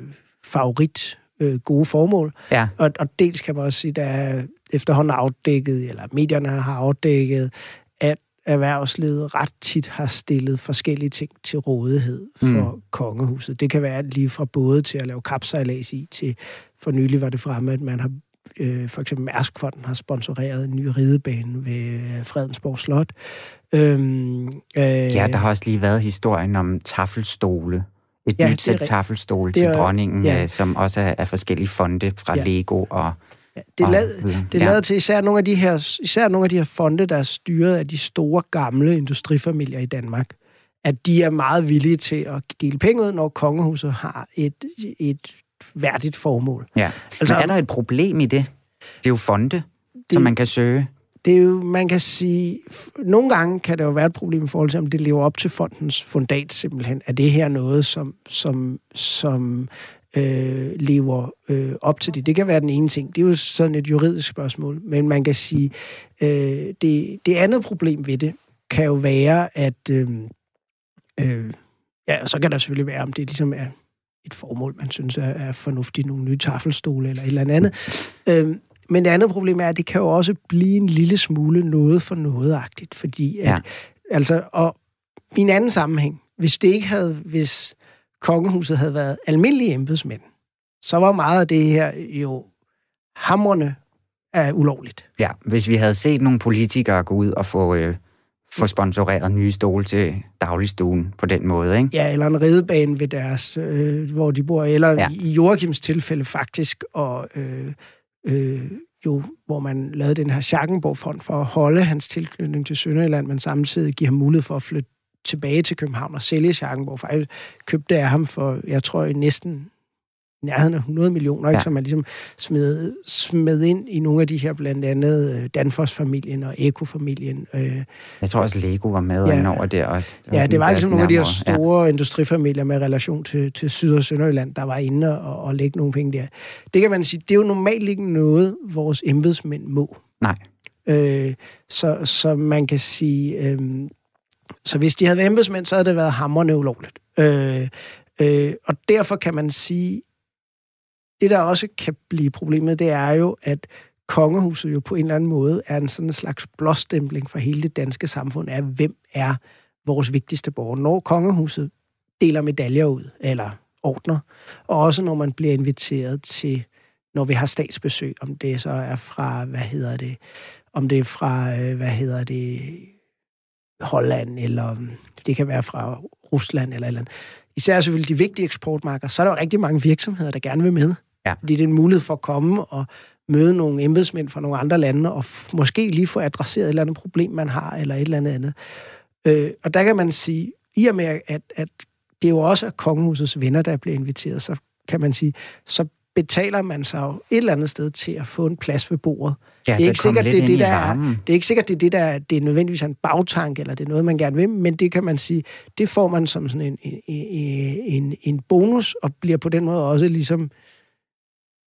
favorit øh, gode formål. Ja. Og, og dels kan man også sige, der er efterhånden afdækket, eller medierne har afdækket, at erhvervslivet ret tit har stillet forskellige ting til rådighed for mm. kongehuset. Det kan være lige fra både til at lave kapsejlads i, til for nylig var det fremme, at man har øh, for eksempel Mærskfonden har sponsoreret en ny ridebane ved øh, Fredensborg Slot. Øhm, øh, Ja, der har også lige været historien om taffelstole. Et Ja, nyt sæt taffelstole til dronningen, ja. ja. som også er af forskellige fonde fra Ja. Lego og... Ja, det er lavet, det er ja. til især nogle af de her, især nogle af de her fonde, der er styret af de store gamle industrifamilier i Danmark, at de er meget villige til at dele penge ud, når kongehuset har et, et værdigt formål. Ja. Altså, Men er der et problem i det? Det er jo fonde, det, som man kan søge. det er jo, man kan sige, nogle gange kan det jo være et problem i forhold til, om det lever op til fondens fundat simpelthen. Er det her noget, som, som, som øh, lever øh, op til det. Det kan være den ene ting. Det er jo sådan et juridisk spørgsmål. Men man kan sige, øh, det, det andet problem ved det kan jo være, at øh, øh, ja, så kan der selvfølgelig være, om det ligesom er et formål, man synes er, er fornuftigt, nogle nye tafelstole eller et eller andet. øh, men det andet problem er, at det kan jo også blive en lille smule noget for noget-agtigt, fordi at, ja. altså, og i en anden sammenhæng, hvis det ikke havde, hvis kongehuset havde været almindelige embedsmænd, så var meget af det her jo hamrende er ulovligt. Ja, hvis vi havde set nogle politikere gå ud og få, øh, få sponsoreret nye stole til dagligstuen på den måde, ikke? Ja, eller en redebane ved deres, øh, hvor de bor, eller ja. i Joachims tilfælde faktisk, og øh, øh, jo, hvor man lavede den her Schackenborg-fond for at holde hans tilknytning til Sønderjylland, men samtidig give ham mulighed for at flytte tilbage til København og sælge Schackenborg. Faktisk købte jeg ham for, jeg tror, næsten nærheden af 100 millioner, ja. ikke, som man ligesom smed, smed ind i nogle af de her, blandt andet øh, Danfoss-familien og Eko-familien. Øh. Jeg tror også, Lego var med ja. over der også. Det ja, det var ligesom nogle af de her store ja. industrifamilier med relation til, til Syd- og Sønderjylland, der var inde og, og lægge nogle penge der. Det kan man sige, det er jo normalt ikke noget, vores embedsmænd må. Nej. Øh, så, så man kan sige... Øh, så hvis de havde været embedsmænd, så havde det været hammerne ulovligt. Øh, øh, og derfor kan man sige, det, der også kan blive problemet, det er jo, at kongehuset jo på en eller anden måde er en sådan en slags blåstempling for hele det danske samfund af, hvem er vores vigtigste borger. Når kongehuset deler medaljer ud, eller ordner, og også når man bliver inviteret til, når vi har statsbesøg, om det så er fra, hvad hedder det, om det er fra, øh, hvad hedder det, Holland, eller det kan være fra Rusland, eller eller andet. Især selvfølgelig de vigtige eksportmarkeder, så er der jo rigtig mange virksomheder, der gerne vil med. Ja. Fordi det er en mulighed for at komme og møde nogle embedsmænd fra nogle andre lande, og måske lige få adresseret et eller andet problem, man har, eller et eller andet andet. Øh, og der kan man sige, i og med, at, at det er jo også er kongehusets venner, der bliver inviteret, så kan man sige, så betaler man sig jo et eller andet sted til at få en plads ved bordet. Ja, det er ikke sikkert, det det, der er, det er ikke sikkert, det er det, der det er nødvendigvis en bagtank, eller det er noget, man gerne vil, men det kan man sige, det får man som sådan en, en, en, en bonus, og bliver på den måde også ligesom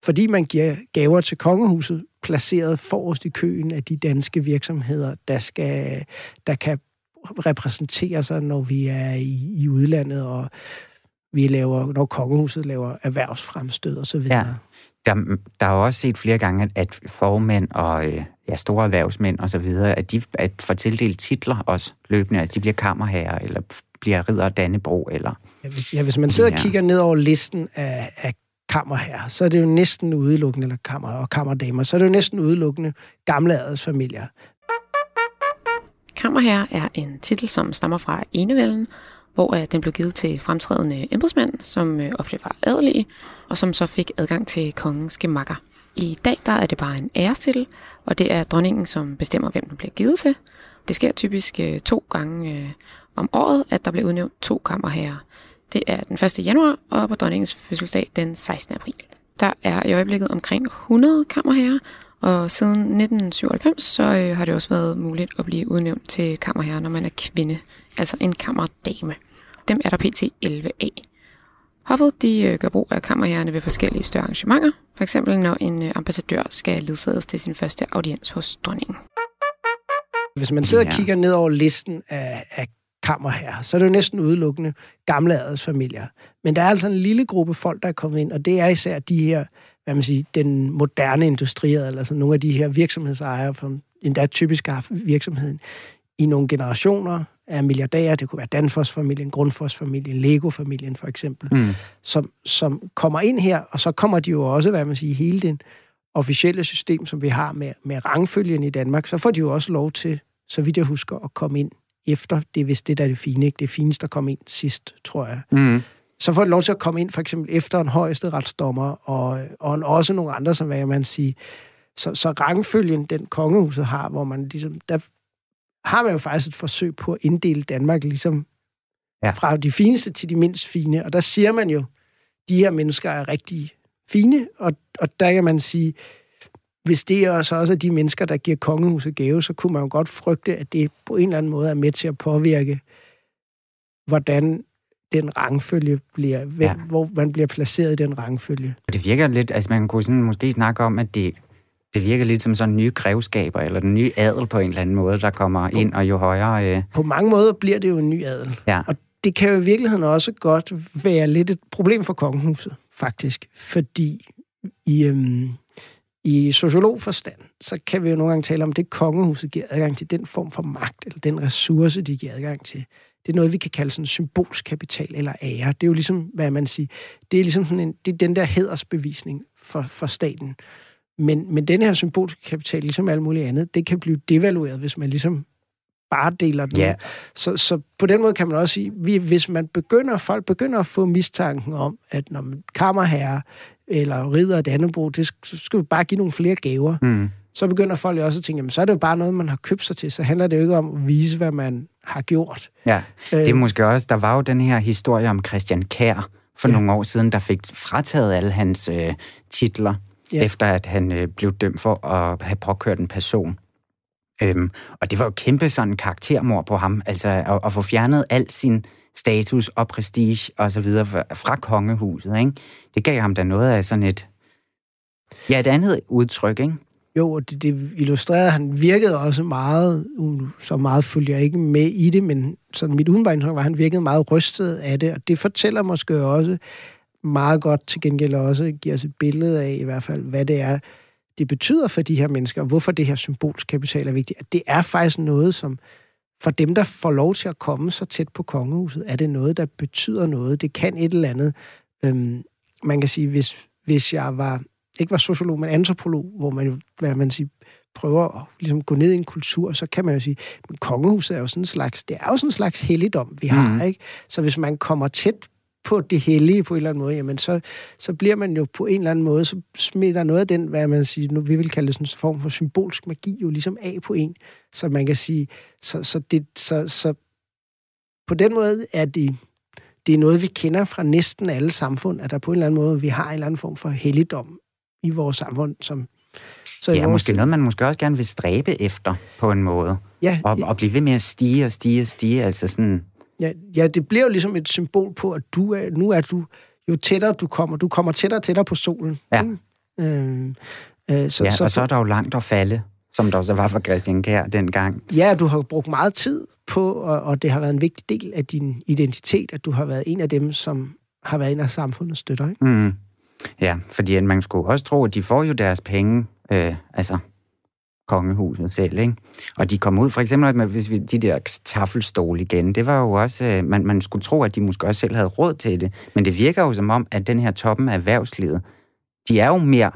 fordi man giver gaver til kongehuset, placeret forrest i køen af de danske virksomheder, der, skal, der kan repræsentere sig, når vi er i, i udlandet, og vi laver, når kongehuset laver erhvervsfremstød og så videre. Ja. Der, der er også set flere gange, at formænd og øh, ja, store erhvervsmænd og så videre, at de at får tildelt titler også løbende, altså de bliver kammerherrer, eller bliver ridder Dannebro, eller... Ja, hvis, ja, hvis man sidder og kigger ned over listen af, af kammerherrer, så er det jo næsten udelukkende, eller kammer og kammerdamer, så er det jo næsten udelukkende gamle adelsfamilier. Kammerherre er en titel, som stammer fra enevælden, hvor øh, den blev givet til fremtrædende embedsmænd, som øh, ofte var adelige, og som så fik adgang til kongens gemakker. I dag der er det bare en ærestitel, og det er dronningen, som bestemmer, hvem den bliver givet til. Det sker typisk øh, to gange om året, at der bliver udnævnt to kammerherrer. Det er den 1. januar, og på dronningens fødselsdag den 16. april. Der er i øjeblikket omkring 100 kammerherrer, og siden 1997 så øh, har det også været muligt at blive udnævnt til kammerherre, når man er kvinde, altså en kammerdame. Dem er der pt. 11 af. Hoffet de øh, gør brug af kammerherrerne ved forskellige større arrangementer, f.eks. når en øh, ambassadør skal ledsages til sin første audiens hos dronningen. Hvis man sidder og kigger ned over listen af, af kammerherre, så er det jo næsten udelukkende gamle adelsfamilier. Men der er altså en lille gruppe folk, der er kommet ind, og det er især de her, hvad man siger, den moderne industri, eller altså nogle af de her virksomhedsejere, som endda typisk har virksomheden i nogle generationer af milliardærer. Det kunne være Danfoss-familien, Grundfos-familien, Lego-familien for eksempel, mm. som, som kommer ind her, og så kommer de jo også, hvad man siger, hele den officielle system, som vi har med, med rangfølgen i Danmark, så får de jo også lov til, så vidt jeg husker, at komme ind efter. Det er vist det, der er det fine. Ikke? Det er fineste at komme ind sidst, tror jeg. Mm. Så får de lov til at komme ind for eksempel efter en højeste retsdommer, og, og også nogle andre, som hvad man sige. Så, så rangfølgen, den kongehuset har, hvor man ligesom, der har man jo faktisk et forsøg på at inddele Danmark ligesom ja. fra de fineste til de mindst fine. Og der siger man jo, de her mennesker er rigtig fine, og, og der kan man sige, hvis det er så også er de mennesker, der giver kongehuset gave, så kunne man jo godt frygte, at det på en eller anden måde er med til at påvirke, hvordan den rangfølge bliver, hvem, ja. hvor man bliver placeret i den rangfølge. Det virker lidt, altså man kunne sådan måske snakke om, at det, det virker lidt som sådan nye grevskaber, eller den nye adel på en eller anden måde, der kommer ind, og jo højere... Øh... På mange måder bliver det jo en ny adel. Ja. Og det kan jo i virkeligheden også godt være lidt et problem for kongehuset, faktisk. Fordi i, øhm, i sociologforstand, så kan vi jo nogle gange tale om, det kongehuset giver adgang til den form for magt, eller den ressource, de giver adgang til. Det er noget, vi kan kalde sådan symbolsk kapital eller ære. Det er jo ligesom, hvad man siger, det er ligesom sådan en, det er den der hedersbevisning for, for staten. Men, men den her symbolske kapital, ligesom alt muligt andet, det kan blive devalueret, hvis man ligesom bare deler den. Ja. Så, så på den måde kan man også sige, vi, hvis man begynder, folk begynder at få mistanken om, at når man kammerherre eller ridder af Dannebro, det skal, vi bare give nogle flere gaver. Mm. Så begynder folk også at tænke, jamen, så er det jo bare noget, man har købt sig til. Så handler det jo ikke om at vise, hvad man har gjort. Ja, det er måske også, der var jo den her historie om Christian Kær for ja. nogle år siden, der fik frataget alle hans øh, titler, ja. efter at han øh, blev dømt for at have påkørt en person. Øhm, og det var jo kæmpe sådan karaktermord på ham, altså at, at få fjernet al sin status og prestige og så videre fra, fra kongehuset, ikke? Det gav ham da noget af sådan et, ja, et andet udtryk, ikke? Jo, og det, det illustrerede, han virkede også meget, uh, så meget følger jeg ikke med i det, men sådan mit umiddelbare indtryk var, at han virkede meget rystet af det, og det fortæller måske også meget godt til gengæld også, giver os et billede af i hvert fald, hvad det er, det betyder for de her mennesker, og hvorfor det her symbolsk kapital er vigtigt. At det er faktisk noget, som for dem, der får lov til at komme så tæt på kongehuset, er det noget, der betyder noget. Det kan et eller andet. Øhm, man kan sige, hvis, hvis jeg var, ikke var sociolog, men antropolog, hvor man, hvad man siger, prøver at ligesom gå ned i en kultur, så kan man jo sige, at kongehuset er jo sådan en slags, det er jo sådan en slags helligdom, vi har, mm. ikke? Så hvis man kommer tæt på det hellige på en eller anden måde, jamen så, så bliver man jo på en eller anden måde, så smitter noget af den, hvad man siger, nu vi vil kalde det sådan en form for symbolsk magi, jo ligesom af på en. Så man kan sige, så, så, det, så, så på den måde er det, det er noget, vi kender fra næsten alle samfund, at der på en eller anden måde, vi har en eller anden form for helligdom i vores samfund, som så ja, måske noget, man måske også gerne vil stræbe efter på en måde. Ja. Og, og blive ved med at stige og stige og stige, altså sådan... Ja, ja, det bliver jo ligesom et symbol på, at du er, nu er du, jo tættere du kommer, du kommer tættere og tættere på solen. Ja. Øh, øh, så, ja, så, og så er der jo langt at falde, som der også var for Christian Kær dengang. Ja, du har brugt meget tid på, og, og det har været en vigtig del af din identitet, at du har været en af dem, som har været en af samfundets støtter, ikke? Mm. Ja, fordi man skulle også tro, at de får jo deres penge, øh, altså kongehuset selv, ikke? Og de kom ud, for eksempel med hvis vi, de der taffelstol igen, det var jo også, øh, man, man skulle tro, at de måske også selv havde råd til det, men det virker jo som om, at den her toppen af erhvervslivet, de er jo mere,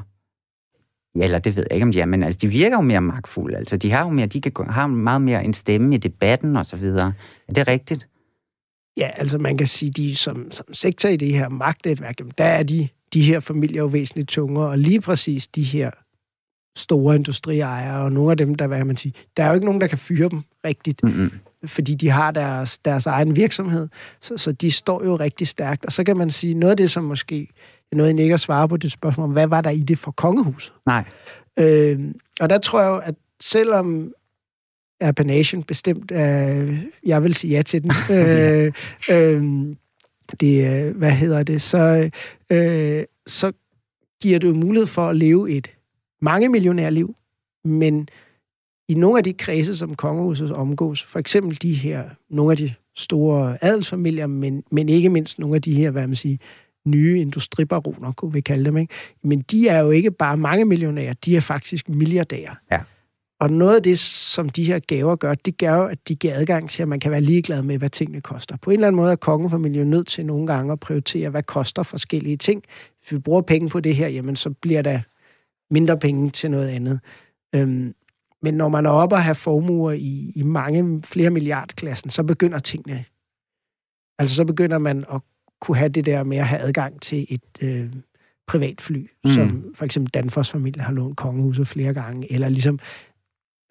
ja, eller det ved jeg ikke, om de er, men altså, de virker jo mere magtfulde, altså de har jo mere, de kan har meget mere en stemme i debatten og så videre. Er det rigtigt? Ja, altså man kan sige, de som, som sektor i det her magtnetværk, der er de, de her familier jo væsentligt tungere, og lige præcis de her store industriejere, og nogle af dem, der, hvad man sige, der er jo ikke nogen, der kan fyre dem rigtigt, mm-hmm. fordi de har deres, deres egen virksomhed, så, så de står jo rigtig stærkt. Og så kan man sige, noget af det, som måske noget, jeg ikke at svare på det spørgsmål, hvad var der i det for kongehuset? Nej. Øh, og der tror jeg jo, at selvom Appanation bestemt, øh, jeg vil sige ja til den, øh, øh, det, hvad hedder det, så, øh, så giver det jo mulighed for at leve et mange millionærliv, men i nogle af de kredse, som kongehuset omgås, for eksempel de her, nogle af de store adelsfamilier, men, men ikke mindst nogle af de her, hvad man siger, nye industribaroner, kunne vi kalde dem, ikke? men de er jo ikke bare mange millionærer, de er faktisk milliardærer. Ja. Og noget af det, som de her gaver gør, det gør jo, at de giver adgang til, at man kan være ligeglad med, hvad tingene koster. På en eller anden måde er kongefamilien nødt til nogle gange at prioritere, hvad koster forskellige ting. Hvis vi bruger penge på det her, jamen så bliver der mindre penge til noget andet. Øhm, men når man er oppe og har formuer i, i mange flere milliardklassen, så begynder tingene. Altså så begynder man at kunne have det der med at have adgang til et øh, privatfly, mm. som for eksempel Danfoss familien har lånt kongehuset flere gange, eller ligesom,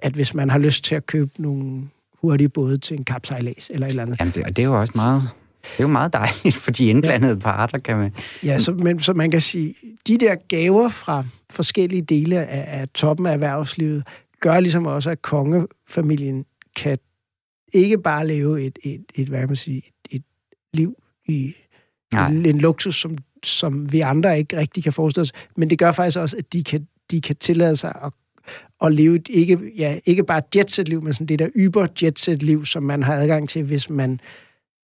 at hvis man har lyst til at købe nogle hurtige både til en kapsejlads eller et eller andet. Jamen, det, det er jo også meget det er jo meget dejligt for de indblandede ja. parter, kan man... Ja, så, men, så man kan sige, de der gaver fra forskellige dele af, af toppen af erhvervslivet, gør ligesom også, at kongefamilien kan ikke bare leve et, et, et hvad man siger, et, et liv i en, en luksus, som, som vi andre ikke rigtig kan forestille os. Men det gør faktisk også, at de kan, de kan tillade sig at, at leve et ikke, ja, ikke bare et jetset-liv, men sådan det der yber jetset-liv, som man har adgang til, hvis man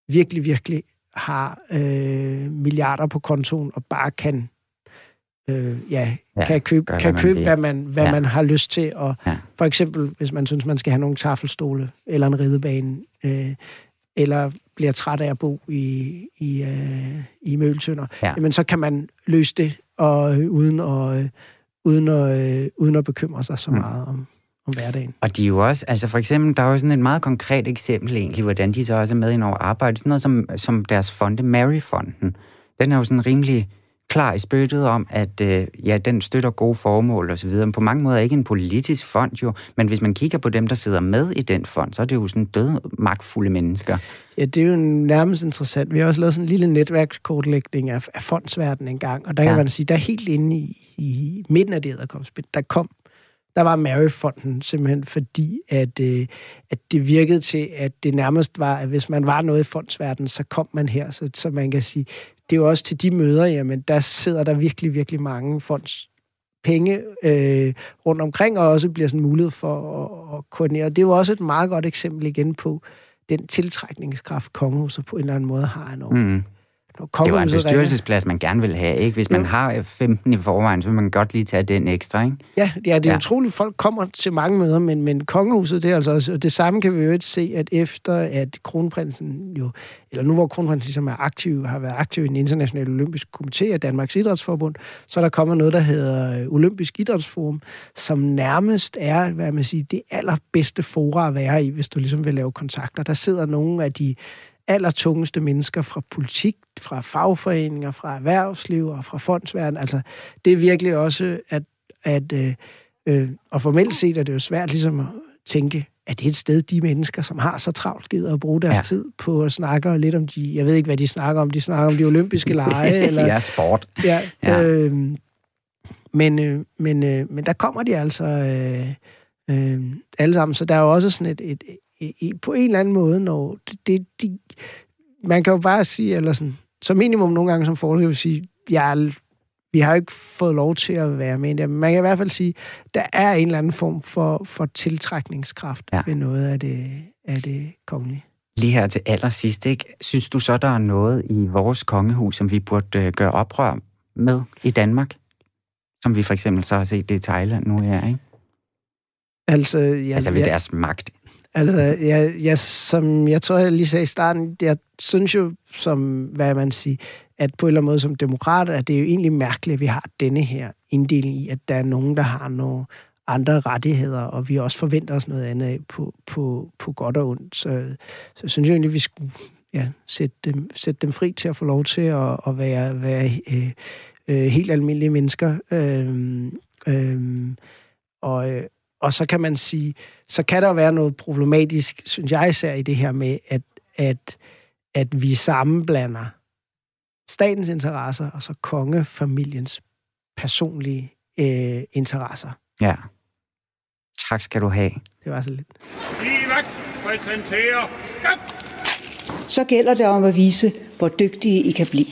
virkelig, virkelig har øh, milliarder på kontoen og bare kan øh, ja, ja, kan købe, gør, kan hvad købe hvad, man, hvad ja. man har lyst til. Og ja. For eksempel, hvis man synes, man skal have nogle tafelstole eller en ridebane, øh, eller bliver træt af at bo i, i, øh, i Mølsønder, ja. jamen så kan man løse det, og, øh, uden, at, øh, uden, at, øh, uden at bekymre sig så mm. meget om, om hverdagen. Og de er jo også, altså for eksempel, der er jo sådan et meget konkret eksempel egentlig, hvordan de så også er med i over arbejde, sådan noget som, som deres fonde, Mary-fonden. Den er jo sådan rimelig klar i spyttet om, at øh, ja, den støtter gode formål og så videre. Men på mange måder er ikke en politisk fond jo, men hvis man kigger på dem, der sidder med i den fond, så er det jo sådan døde, magtfulde mennesker. Ja, det er jo nærmest interessant. Vi har også lavet sådan en lille netværkskortlægning af, af fondsverdenen en gang, og der ja. kan man sige, der er helt inde i, i midten af det æderkopspil, der kom der var Mary-fonden simpelthen fordi, at, øh, at det virkede til, at det nærmest var, at hvis man var noget i fondsverdenen, så kom man her. Så, så man kan sige, det er jo også til de møder, jamen der sidder der virkelig, virkelig mange fonds penge øh, rundt omkring, og også bliver sådan mulighed for at, at koordinere. Det er jo også et meget godt eksempel igen på den tiltrækningskraft, kongehuset på en eller anden måde har enormt. Mm det var en bestyrelsesplads, man gerne vil have, ikke? Hvis man har 15 i forvejen, så vil man godt lige tage den ekstra, ikke? Ja, ja det er ja. utroligt. Folk kommer til mange møder, men, men kongehuset, det er altså også... Og det samme kan vi jo ikke se, at efter at kronprinsen jo... Eller nu hvor kronprinsen ligesom er aktiv, har været aktiv i den internationale olympiske komité af Danmarks Idrætsforbund, så er der kommet noget, der hedder øh, Olympisk Idrætsforum, som nærmest er, hvad man siger, det allerbedste fora at være i, hvis du ligesom vil lave kontakter. Der sidder nogle af de allertungeste mennesker fra politik, fra fagforeninger, fra erhvervsliv og fra fondsverden. Altså, det er virkelig også, at, at øh, øh, og formelt set er det jo svært ligesom at tænke, at det er et sted, de mennesker, som har så travlt givet at bruge deres ja. tid på at snakke lidt om de, jeg ved ikke, hvad de snakker om, de snakker om de olympiske lege. eller, ja, sport. Ja, ja. Øh, men, øh, men, øh, men der kommer de altså øh, øh, alle sammen, så der er jo også sådan et, et, i, på en eller anden måde, når det, det, de, man kan jo bare sige, eller sådan, som minimum nogle gange som forhold, vil sige, jeg, vi har ikke fået lov til at være med det. Man kan i hvert fald sige, der er en eller anden form for, for tiltrækningskraft ja. ved noget af det, af det kongelige. Lige her til allersidst, ikke? synes du så, der er noget i vores kongehus, som vi burde øh, gøre oprør med i Danmark? Som vi for eksempel så har set det i Thailand nu her, ikke? Altså, ja, altså ved ja, deres magt Altså, jeg, jeg, som jeg tror, jeg lige sagde i starten, jeg synes jo, som, hvad man siger, at på en eller anden måde som demokrat, at det er jo egentlig mærkeligt, at vi har denne her inddeling i, at der er nogen, der har nogle andre rettigheder, og vi også forventer os noget andet af på, på, på godt og ondt. Så, så synes jeg egentlig, at vi skulle ja, sætte, dem, sætte dem fri til at få lov til at, at være, være øh, øh, helt almindelige mennesker. Øhm, øhm, øh, øh, og, og så kan man sige, så kan der være noget problematisk, synes jeg især i det her med, at, at, at vi sammenblander statens interesser og så kongefamiliens personlige øh, interesser. Ja. Tak skal du have. Det var så lidt. præsenterer. Så gælder det om at vise, hvor dygtige I kan blive.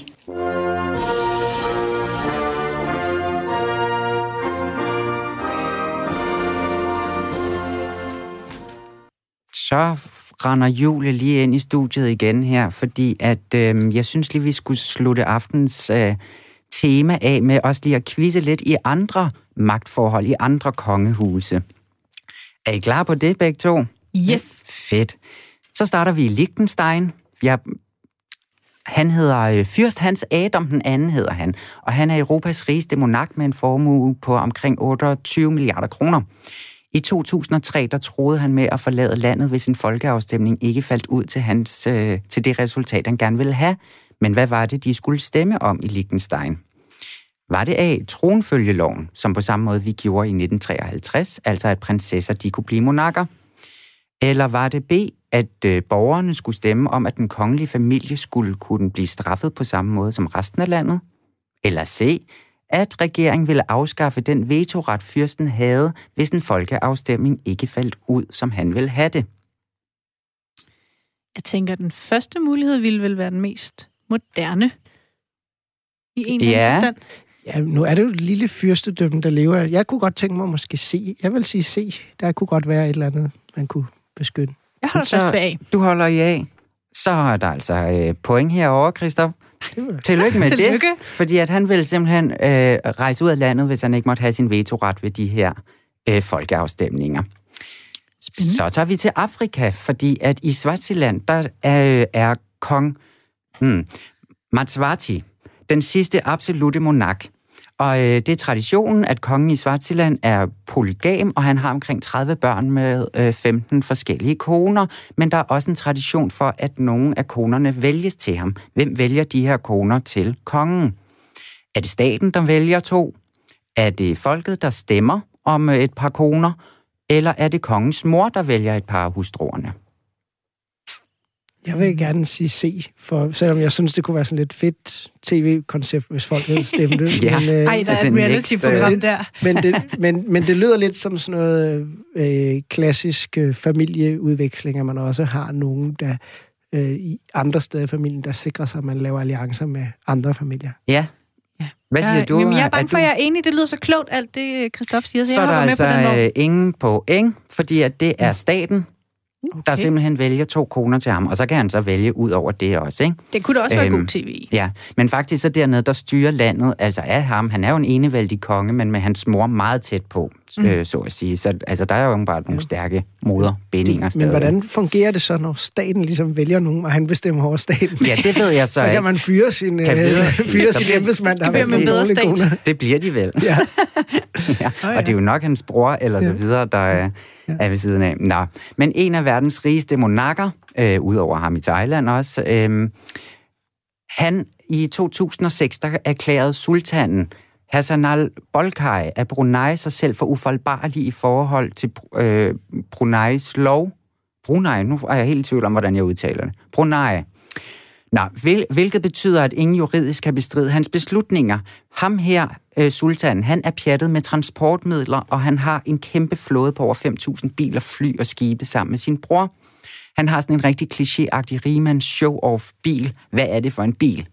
Så render Julie lige ind i studiet igen her, fordi at øh, jeg synes lige, vi skulle slutte aftens øh, tema af med også lige at quizze lidt i andre magtforhold, i andre kongehuse. Er I klar på det, begge to? Yes. Fedt. Så starter vi i Liechtenstein. Jeg, han hedder øh, Fyrst Hans Adam, den anden hedder han, og han er Europas rigeste monark med en formue på omkring 28 milliarder kroner. I 2003 der troede han med at forlade landet, hvis en folkeafstemning ikke faldt ud til, hans, øh, til det resultat, han gerne ville have. Men hvad var det, de skulle stemme om i Liechtenstein? Var det A. Tronfølgeloven, som på samme måde vi gjorde i 1953, altså at prinsesser de kunne blive monarker? Eller var det B. at øh, borgerne skulle stemme om, at den kongelige familie skulle kunne blive straffet på samme måde som resten af landet? Eller C at regeringen ville afskaffe den vetoret, fyrsten havde, hvis en folkeafstemning ikke faldt ud, som han ville have det. Jeg tænker, at den første mulighed ville vel være den mest moderne. I en Ja. eller anden forstand. Ja, nu er det jo et lille fyrstedømme, der lever. Jeg kunne godt tænke mig måske se. Jeg vil sige se. Der kunne godt være et eller andet, man kunne beskytte. Jeg holder Så- fast ved A. Du holder i af. Så er der altså øh, point herovre, Christoph. Tillykke med Tillykke. det. Fordi at han ville simpelthen øh, rejse ud af landet, hvis han ikke måtte have sin vetoret ved de her øh, folkeafstemninger. Spændende. Så tager vi til Afrika, fordi at i Swaziland, der er, er kong hmm, Matswati den sidste absolute monark. Og øh, det er traditionen, at kongen i Svartiland er polygam, og han har omkring 30 børn med øh, 15 forskellige koner. Men der er også en tradition for, at nogle af konerne vælges til ham. Hvem vælger de her koner til kongen? Er det staten, der vælger to? Er det folket, der stemmer om øh, et par koner? Eller er det kongens mor, der vælger et par af hustruerne? Jeg vil gerne sige se, for selvom jeg synes, det kunne være sådan lidt fedt tv-koncept, hvis folk havde stemt det. Ja. men, øh, Ej, der er et Den reality-program der. men, det, men, men det lyder lidt som sådan noget øh, klassisk øh, familieudveksling, at man også har nogen, der øh, i andre steder i familien, der sikrer sig, at man laver alliancer med andre familier. Ja. Ja. Hvad siger Jeg- du? Jamen, jeg er bange for, at jeg er enig. Det lyder så klogt, alt det, Christoffer siger. Så, Så er jeg der hopper med altså på den vogn. øh, ingen point, fordi at det er staten, okay. der simpelthen vælger to koner til ham, og så kan han så vælge ud over det også, ikke? Det kunne da også være Øhm, god tv. Ja, men faktisk så dernede, der styrer landet, altså af ham, han er jo en enevældig konge, men med hans mor meget tæt på, Mm. øh, så at sige. Så altså, der er jo bare nogle stærke moderbindinger Men stadig. hvordan fungerer det så, når staten ligesom vælger nogen, og han bestemmer over staten? Ja, det ved jeg så, så ikke. kan man fyre sin, Kan øh, vide- fyre så sin embedsmand, der har det bliver været med en bedre stat. kone. Det bliver de vel. Ja. ja. Og det er jo nok hans bror eller så Ja. videre, der ja. er ved siden af. Nå. Men en af verdens rigeste monarker, øh, udover ham i Thailand også, øh, han i 2006, der erklærede sultanen Hassan al-Bolkiah af Brunei sig selv for ufoldbarlig i forhold til øh, Bruneis lov. Brunei, nu er jeg helt i tvivl om, hvordan jeg udtaler det. Brunei. Nå, hvil, hvilket betyder, at ingen juridisk kan bestride hans beslutninger. Ham her, øh, han er pjattet med transportmidler, og han har en kæmpe flåde på over 5.000 biler, fly og skibe sammen med sin bror. Han har sådan en rigtig klichéagtig rimands show-off-bil. Hvad er det for en bil?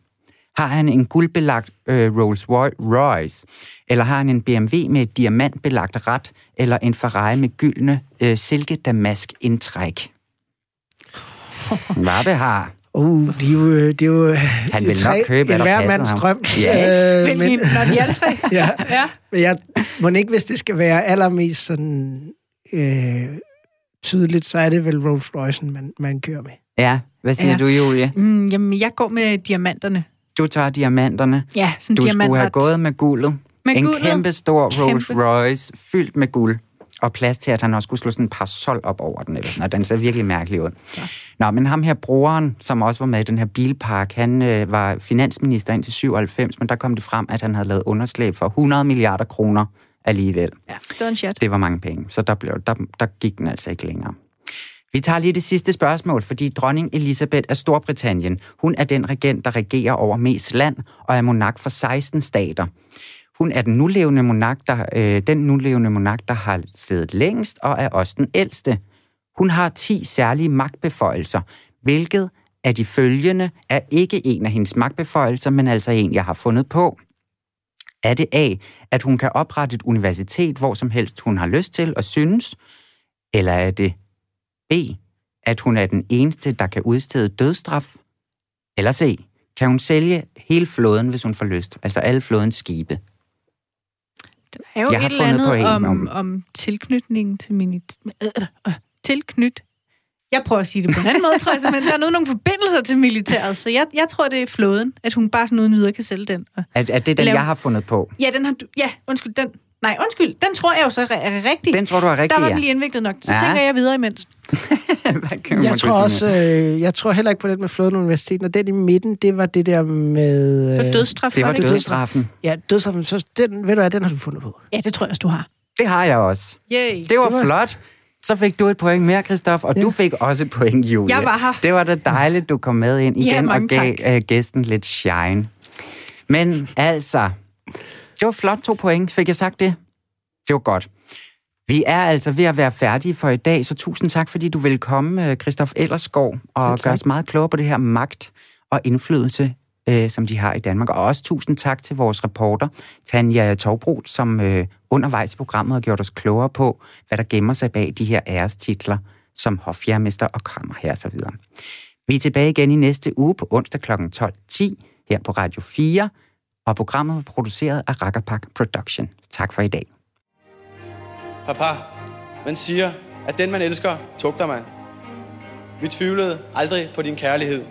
Har han en guldbelagt øh, Rolls Royce? Eller har han en BMW med et diamantbelagt rat? Eller en Ferrari med gyldne øh, silkedamask indtræk? Hvad har? Uh, det er jo... Det er jo Han det vil er nok tre- købe, en hver mands drøm. Ja. Øh, men, en, når de alle tre. ja, Ja. men jeg må ikke, hvis det skal være allermest sådan øh, tydeligt, så er det vel Rolls Royce'en, man, man kører med. Ja, hvad siger Ja. du, Julie? Mm, jamen, jeg går med diamanterne. Du tager diamanterne. Ja, sådan Du skulle have diamantret. gået med guldet. Med en guldet. kæmpe stor Rolls Kæmpe. Royce fyldt med guld. Og plads til, at han også skulle slå sådan en parasol op over den. Eller sådan, og den ser virkelig mærkelig ud. Ja. Nå, men ham her broren, som også var med i den her bilpark, han øh, var finansminister indtil 97, men der kom det frem, at han havde lavet underslæb for 100 milliarder kroner alligevel. Ja, det var en chat. Det var mange penge, så der, blev, der, der gik den altså ikke længere. Vi tager lige det sidste spørgsmål, fordi dronning Elisabeth af Storbritannien, hun er den regent, der regerer over mest land og er monark for 16 stater. Hun er den nulevende monark, der, øh, den nulevende monark, der har siddet længst og er også den ældste. Hun har 10 særlige magtbeføjelser, hvilket af de følgende er ikke en af hendes magtbeføjelser, men altså en, jeg har fundet på. Er det A, at hun kan oprette et universitet, hvor som helst hun har lyst til og synes? Eller er det B, at hun er den eneste, der kan udstede dødsstraf? Eller C, kan hun sælge hele flåden, hvis hun får lyst? Altså alle flådens skibe. Der er jo Jeg har et eller fundet på andet om, om- om tilknytning til. Øh, øh, tilknyt. Jeg prøver at sige det på en anden måde, tror jeg simpelthen. Der er nogle forbindelser til militæret, så jeg, jeg tror, det er flåden, at hun bare sådan uden videre kan sælge den. Og, Er, er det den, Lav- jeg har fundet på? ja, den har du... Ja, undskyld, den... Nej, undskyld, den tror jeg jo så er, rigtig. Den tror du er rigtig, Der var ja. den lige indviklet nok. Så Ja. ja. tænker jeg videre imens. Jeg tror også, øh, jeg tror heller ikke på den med Flåden Universitet, og den i midten, det var det der med... Øh, dødsstraf, Det var ikke? dødsstraffen. ja, dødsstraffen, så den, ved du hvad, den har du fundet på. Ja, det tror jeg også, du har. Det har jeg også. Yay. Det var, Det var- flot. Så fik du et point mere, Christoph, og Ja. du fik også et point, Julie. Jeg var her. Det var da dejligt, du kom med ind Ja, igen mange og gav uh, gæsten lidt shine. Men altså, det var flot to point. Fik jeg sagt det? Det var godt. Vi er altså ved at være færdige for i dag, så tusind tak, fordi du vil komme, øh, Christoph Ellersgaard, og gøre os meget klogere på det her magt og indflydelse øh, som de har i Danmark. Og også tusind tak til vores reporter, Tanja Torbro, som øh, undervejs i programmet har gjort os klogere på, hvad der gemmer sig bag de her ærestitler som hofjærmester og kammerherre osv. Vi er tilbage igen i næste uge på onsdag kl. 12.10 her på Radio 4, og programmet produceret af Rakkerpak Production. Tak for i dag. Papa, man siger, at den man elsker, tugter man. Vi tvivlede aldrig på din kærlighed.